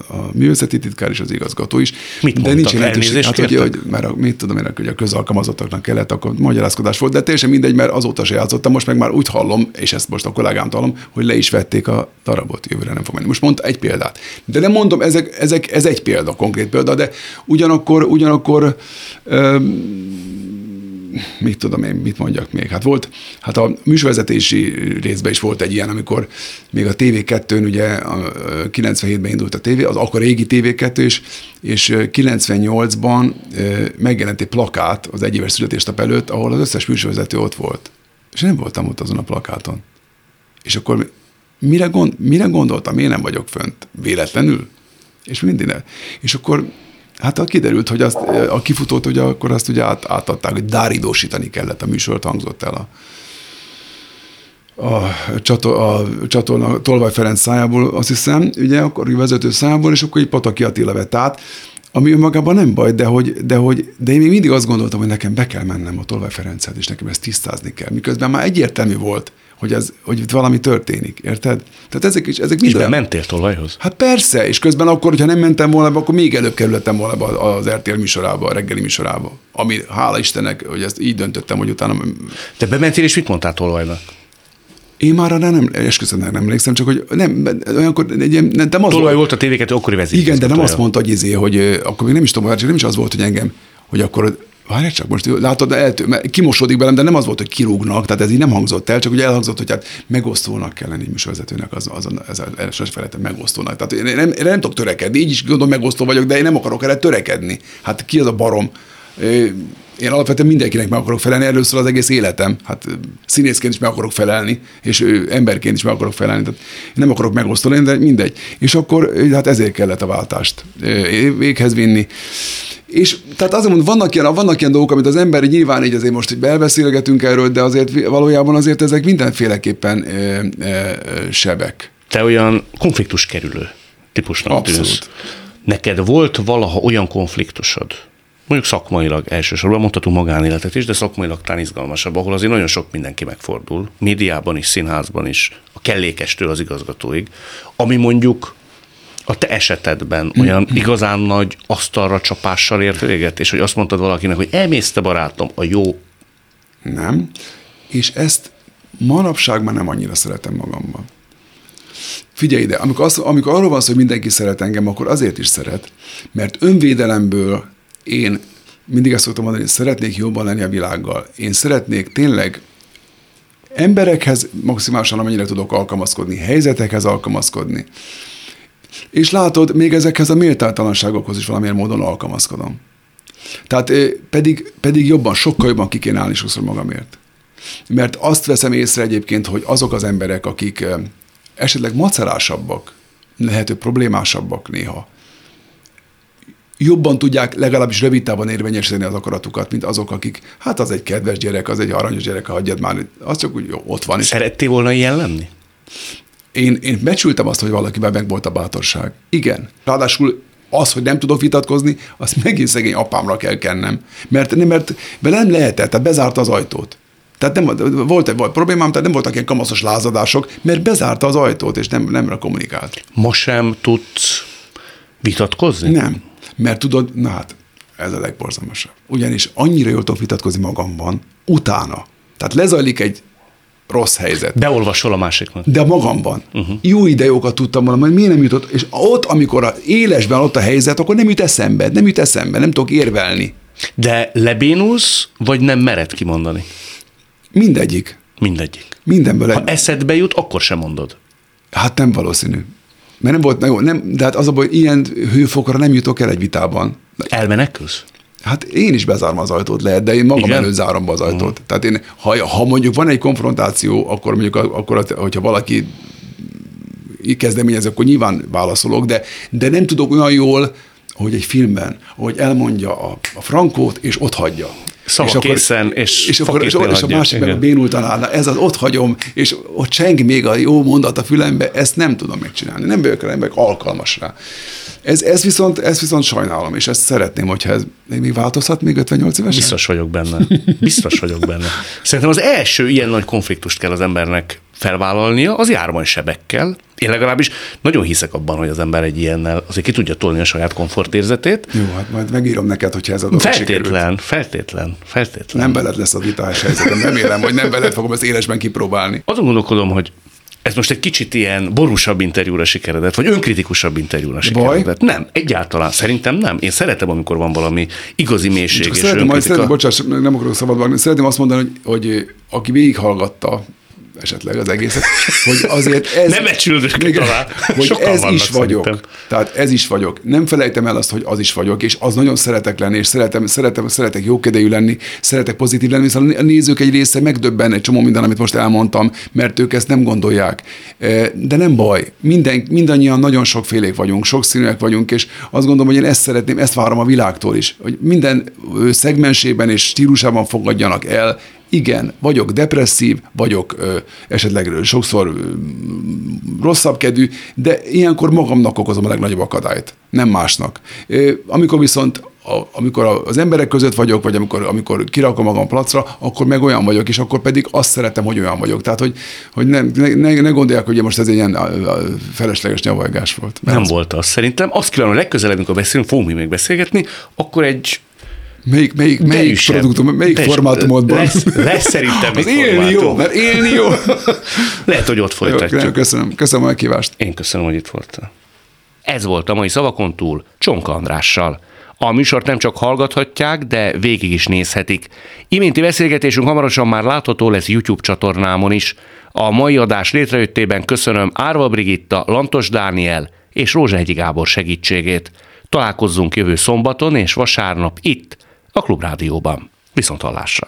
a művészeti titkár és az igazgató is. Mit de nincs elnézést hát, hogy, hogy, mert a, mit tudom én, hogy a közalkalmazottaknak kellett, akkor magyarázkodás volt, de teljesen mindegy, mert azóta se játszottam, most meg már úgy hallom, és ezt most a kollégám hallom, hogy le is vették a darabot, jövőre nem fog menni. Most mondta egy példát. De nem mondom, ezek, ezek, ez egy példa, konkrét példa, de ugyanakkor, ugyanakkor öm, mit tudom én, mit mondjak még. Hát volt, hát a műsorvezetési részben is volt egy ilyen, amikor még a TV2-n ugye 97-ben indult a TV, az akkor régi TV2, és, és 98-ban megjelent egy plakát az egyéves születésnap előtt, ahol az összes műsorvezető ott volt. És nem voltam ott azon a plakáton. És akkor mire, gond, mire gondoltam? Én nem vagyok fönt. Véletlenül? És minden. És akkor Hát kiderült, hogy azt, a kifutót ugye akkor azt ugye át, átadták, hogy dáridósítani kellett a műsort, hangzott el a, a, csator, a csatorna Tolvaj Ferenc szájából, azt hiszem, ugye akkor vezető szájából, és akkor egy Pataki Attila vett át, ami önmagában nem baj, de hogy, de hogy de én még mindig azt gondoltam, hogy nekem be kell mennem a Tolvaj Ferencet, és nekem ezt tisztázni kell. Miközben már egyértelmű volt, hogy, ez, hogy itt valami történik, érted? Tehát ezek is, ezek minden... És mentél tolvajhoz? Hát persze, és közben akkor, hogyha nem mentem volna be, akkor még előbb kerültem volna be az RTL műsorába, a reggeli műsorába. Ami, hála Istennek, hogy ezt így döntöttem, hogy utána... Te bementél, és mit mondtál tolvajnak? Én már arra nem, esküszöm, nem emlékszem, csak hogy nem, olyankor egy ilyen, nem, nem az Tolvaj volt a tévéket, akkori vezető. Igen, de nem azt mondta, hogy izé, hogy akkor még nem is tudom, nem is az volt, hogy engem, hogy akkor Várj csak, most látod, eltő, mert kimosódik belem, de nem az volt, hogy kirúgnak, tehát ez így nem hangzott el, csak ugye elhangzott, hogy hát megosztónak kell lenni műsorvezetőnek, az, az, az, az sose felejtem, megosztónak. Tehát én nem, én nem tudok törekedni, így is gondolom megosztó vagyok, de én nem akarok erre törekedni. Hát ki az a barom? Én alapvetően mindenkinek meg akarok felelni, először az egész életem. Hát színészként is meg akarok felelni, és emberként is meg akarok felelni. Tehát nem akarok megosztani, de mindegy. És akkor hát ezért kellett a váltást véghez vinni És tehát azért mondom, vannak ilyen, vannak ilyen dolgok, amit az ember nyilván így azért most hogy belbeszélgetünk erről, de azért valójában azért ezek mindenféleképpen ö, ö, sebek. Te olyan konfliktus kerülő típusnak Abszolút. tűnsz. Neked volt valaha olyan konfliktusod, mondjuk szakmailag elsősorban, mondhatunk magánéletet is, de szakmailag talán izgalmasabb, ahol azért nagyon sok mindenki megfordul, médiában is, színházban is, a kellékestől az igazgatóig, ami mondjuk a te esetedben olyan igazán nagy asztalra csapással ért véget, és hogy azt mondtad valakinek, hogy elmész te barátom, a jó Nem. És ezt manapság már nem annyira szeretem magamban. Figyelj ide, amikor, az, amikor arról van szó, hogy mindenki szeret engem, akkor azért is szeret, mert önvédelemből én mindig ezt szoktam mondani, hogy szeretnék jobban lenni a világgal. Én szeretnék tényleg emberekhez maximálisan amennyire tudok alkalmazkodni, helyzetekhez alkalmazkodni. És látod, még ezekhez a méltánytalanságokhoz is valamilyen módon alkalmazkodom. Tehát eh, pedig, pedig jobban, sokkal jobban ki kéne állni sokszor magamért. Mert azt veszem észre egyébként, hogy azok az emberek, akik esetleg macerásabbak, lehető problémásabbak néha, jobban tudják legalábbis rövid távon érvényesíteni az akaratukat, mint azok, akik, hát az egy kedves gyerek, az egy aranyos gyerek, hagyjad már, az csak úgy jó, ott van. Szerettél volna ilyen lenni? Én, én becsültem azt, hogy valakiben meg volt a bátorság. Igen. Ráadásul az, hogy nem tudok vitatkozni, azt megint szegény apámra kell kennem. Mert, nem, mert vele nem lehetett, tehát bezárta az ajtót. Tehát nem, volt, volt problémám, tehát nem voltak ilyen kamaszos lázadások, mert bezárta az ajtót, és nem, nem kommunikált. Ma sem tudsz vitatkozni? Nem. Mert tudod, na hát, ez a legborzalmasabb. Ugyanis annyira jól tudok vitatkozni magamban, utána. Tehát lezajlik egy rossz helyzet. Beolvasol a másiknak. De magamban. Uh-huh. Jó idejókat tudtam volna, hogy miért nem jutott. És ott, amikor a élesben ott a helyzet, akkor nem jut eszembe, nem jut eszembe, nem tudok érvelni. De lebénulsz, vagy nem mered kimondani? Mindegyik. Mindegyik. Mindenből. Ha Egy... eszedbe jut, akkor sem mondod. Hát nem valószínű. Mert nem volt, nem, nem, de hát az a baj, hogy ilyen hőfokra nem jutok el egy vitában. Elmenekülsz? Hát én is bezárom az ajtót lehet, de én magam Igen? előtt zárom be az ajtót. Uh-huh. Tehát én, ha, ha mondjuk van egy konfrontáció, akkor mondjuk, akkor, hogyha valaki kezdeményez, akkor nyilván válaszolok, de, de nem tudok olyan jól, hogy egy filmben, hogy elmondja a, a frankót, és ott hagyja. Szava és akkor, készen, és és, akkor, és, és a másik meg a Igen. bénultan állna, ez az ott hagyom, és ott cseng még a jó mondat a fülembe, ezt nem tudom megcsinálni. Nem vagyok rá, vagyok alkalmas rá. Ez, ez, viszont, ez viszont sajnálom, és ezt szeretném, hogyha ez még változhat még 58 évesen? Biztos vagyok benne. Biztos vagyok benne. Szerintem az első ilyen nagy konfliktust kell az embernek felvállalnia, az járban sebekkel. Én legalábbis nagyon hiszek abban, hogy az ember egy ilyennel azért ki tudja tolni a saját komfortérzetét. Jó, hát majd megírom neked, hogyha ez a dolog sikerült. Feltétlen, feltétlen, feltétlen. Nem veled lesz a vitás helyzetem. Remélem, hogy nem veled fogom ezt élesben kipróbálni. Azon gondolkodom, hogy ez most egy kicsit ilyen borúsabb interjúra sikeredett, vagy önkritikusabb interjúra sikeredett. Nem, egyáltalán szerintem nem. Én szeretem, amikor van valami igazi mélység Csak és szeretném, majd önkritika. szeretném, bocsáss, nem akarok szabad vágni, szeretném azt mondani, hogy, hogy aki végighallgatta esetleg az egészet, hogy azért ez... Nem becsüld őket Igen, alá. Hogy Sokan ez is vagyok. szerintem. Tehát ez is vagyok. Nem felejtem el azt, hogy az is vagyok, és az nagyon szeretek lenni, és szeretem, szeretem, szeretek jókedélyű lenni, szeretek pozitív lenni, viszont a nézők egy része megdöbben egy csomó minden, amit most elmondtam, mert ők ezt nem gondolják. Eh, De nem baj, Minden, mindannyian nagyon sokfélék vagyunk, sokszínűek vagyunk, és azt gondolom, hogy én ezt szeretném, ezt várom a világtól is, hogy minden szegmensében és stílusában fogadjanak el, igen, vagyok depresszív, vagyok ö, esetleg sokszor ö, rosszabb kedvű, de ilyenkor magamnak okozom a legnagyobb akadályt, nem másnak. Ö, amikor viszont a, amikor az emberek között vagyok, vagy amikor, amikor kirakom magam placra, akkor meg olyan vagyok, és akkor pedig azt szeretem, hogy olyan vagyok. Tehát, hogy, hogy ne, ne, ne, gondolják, hogy most ez egy ilyen felesleges nyavajgás volt. Nem az- volt az. Szerintem azt kívánom, hogy legközelebb, amikor beszélünk, fogunk mi még beszélgetni, akkor egy Melyik, melyik, melyik Derűsebb. produktum, melyik Derűsebb. formátumodban? Lesz, lesz szerintem Az élni jó, formátum. mert élni jó. Lehet, hogy ott jó folytatjuk. köszönöm, köszönöm a meghívást. Én köszönöm, hogy itt voltál. Ez volt a mai Szavakon túl Csonka Andrással. A műsort nem csak hallgathatják, de végig is nézhetik. Iménti beszélgetésünk hamarosan már látható lesz YouTube csatornámon is. A mai adás létrejöttében köszönöm Árva Brigitta, Lantos Dániel és Rózsahegyi Gábor segítségét. Találkozzunk jövő szombaton és vasárnap itt, a Klubrádióban. Viszont hallásra!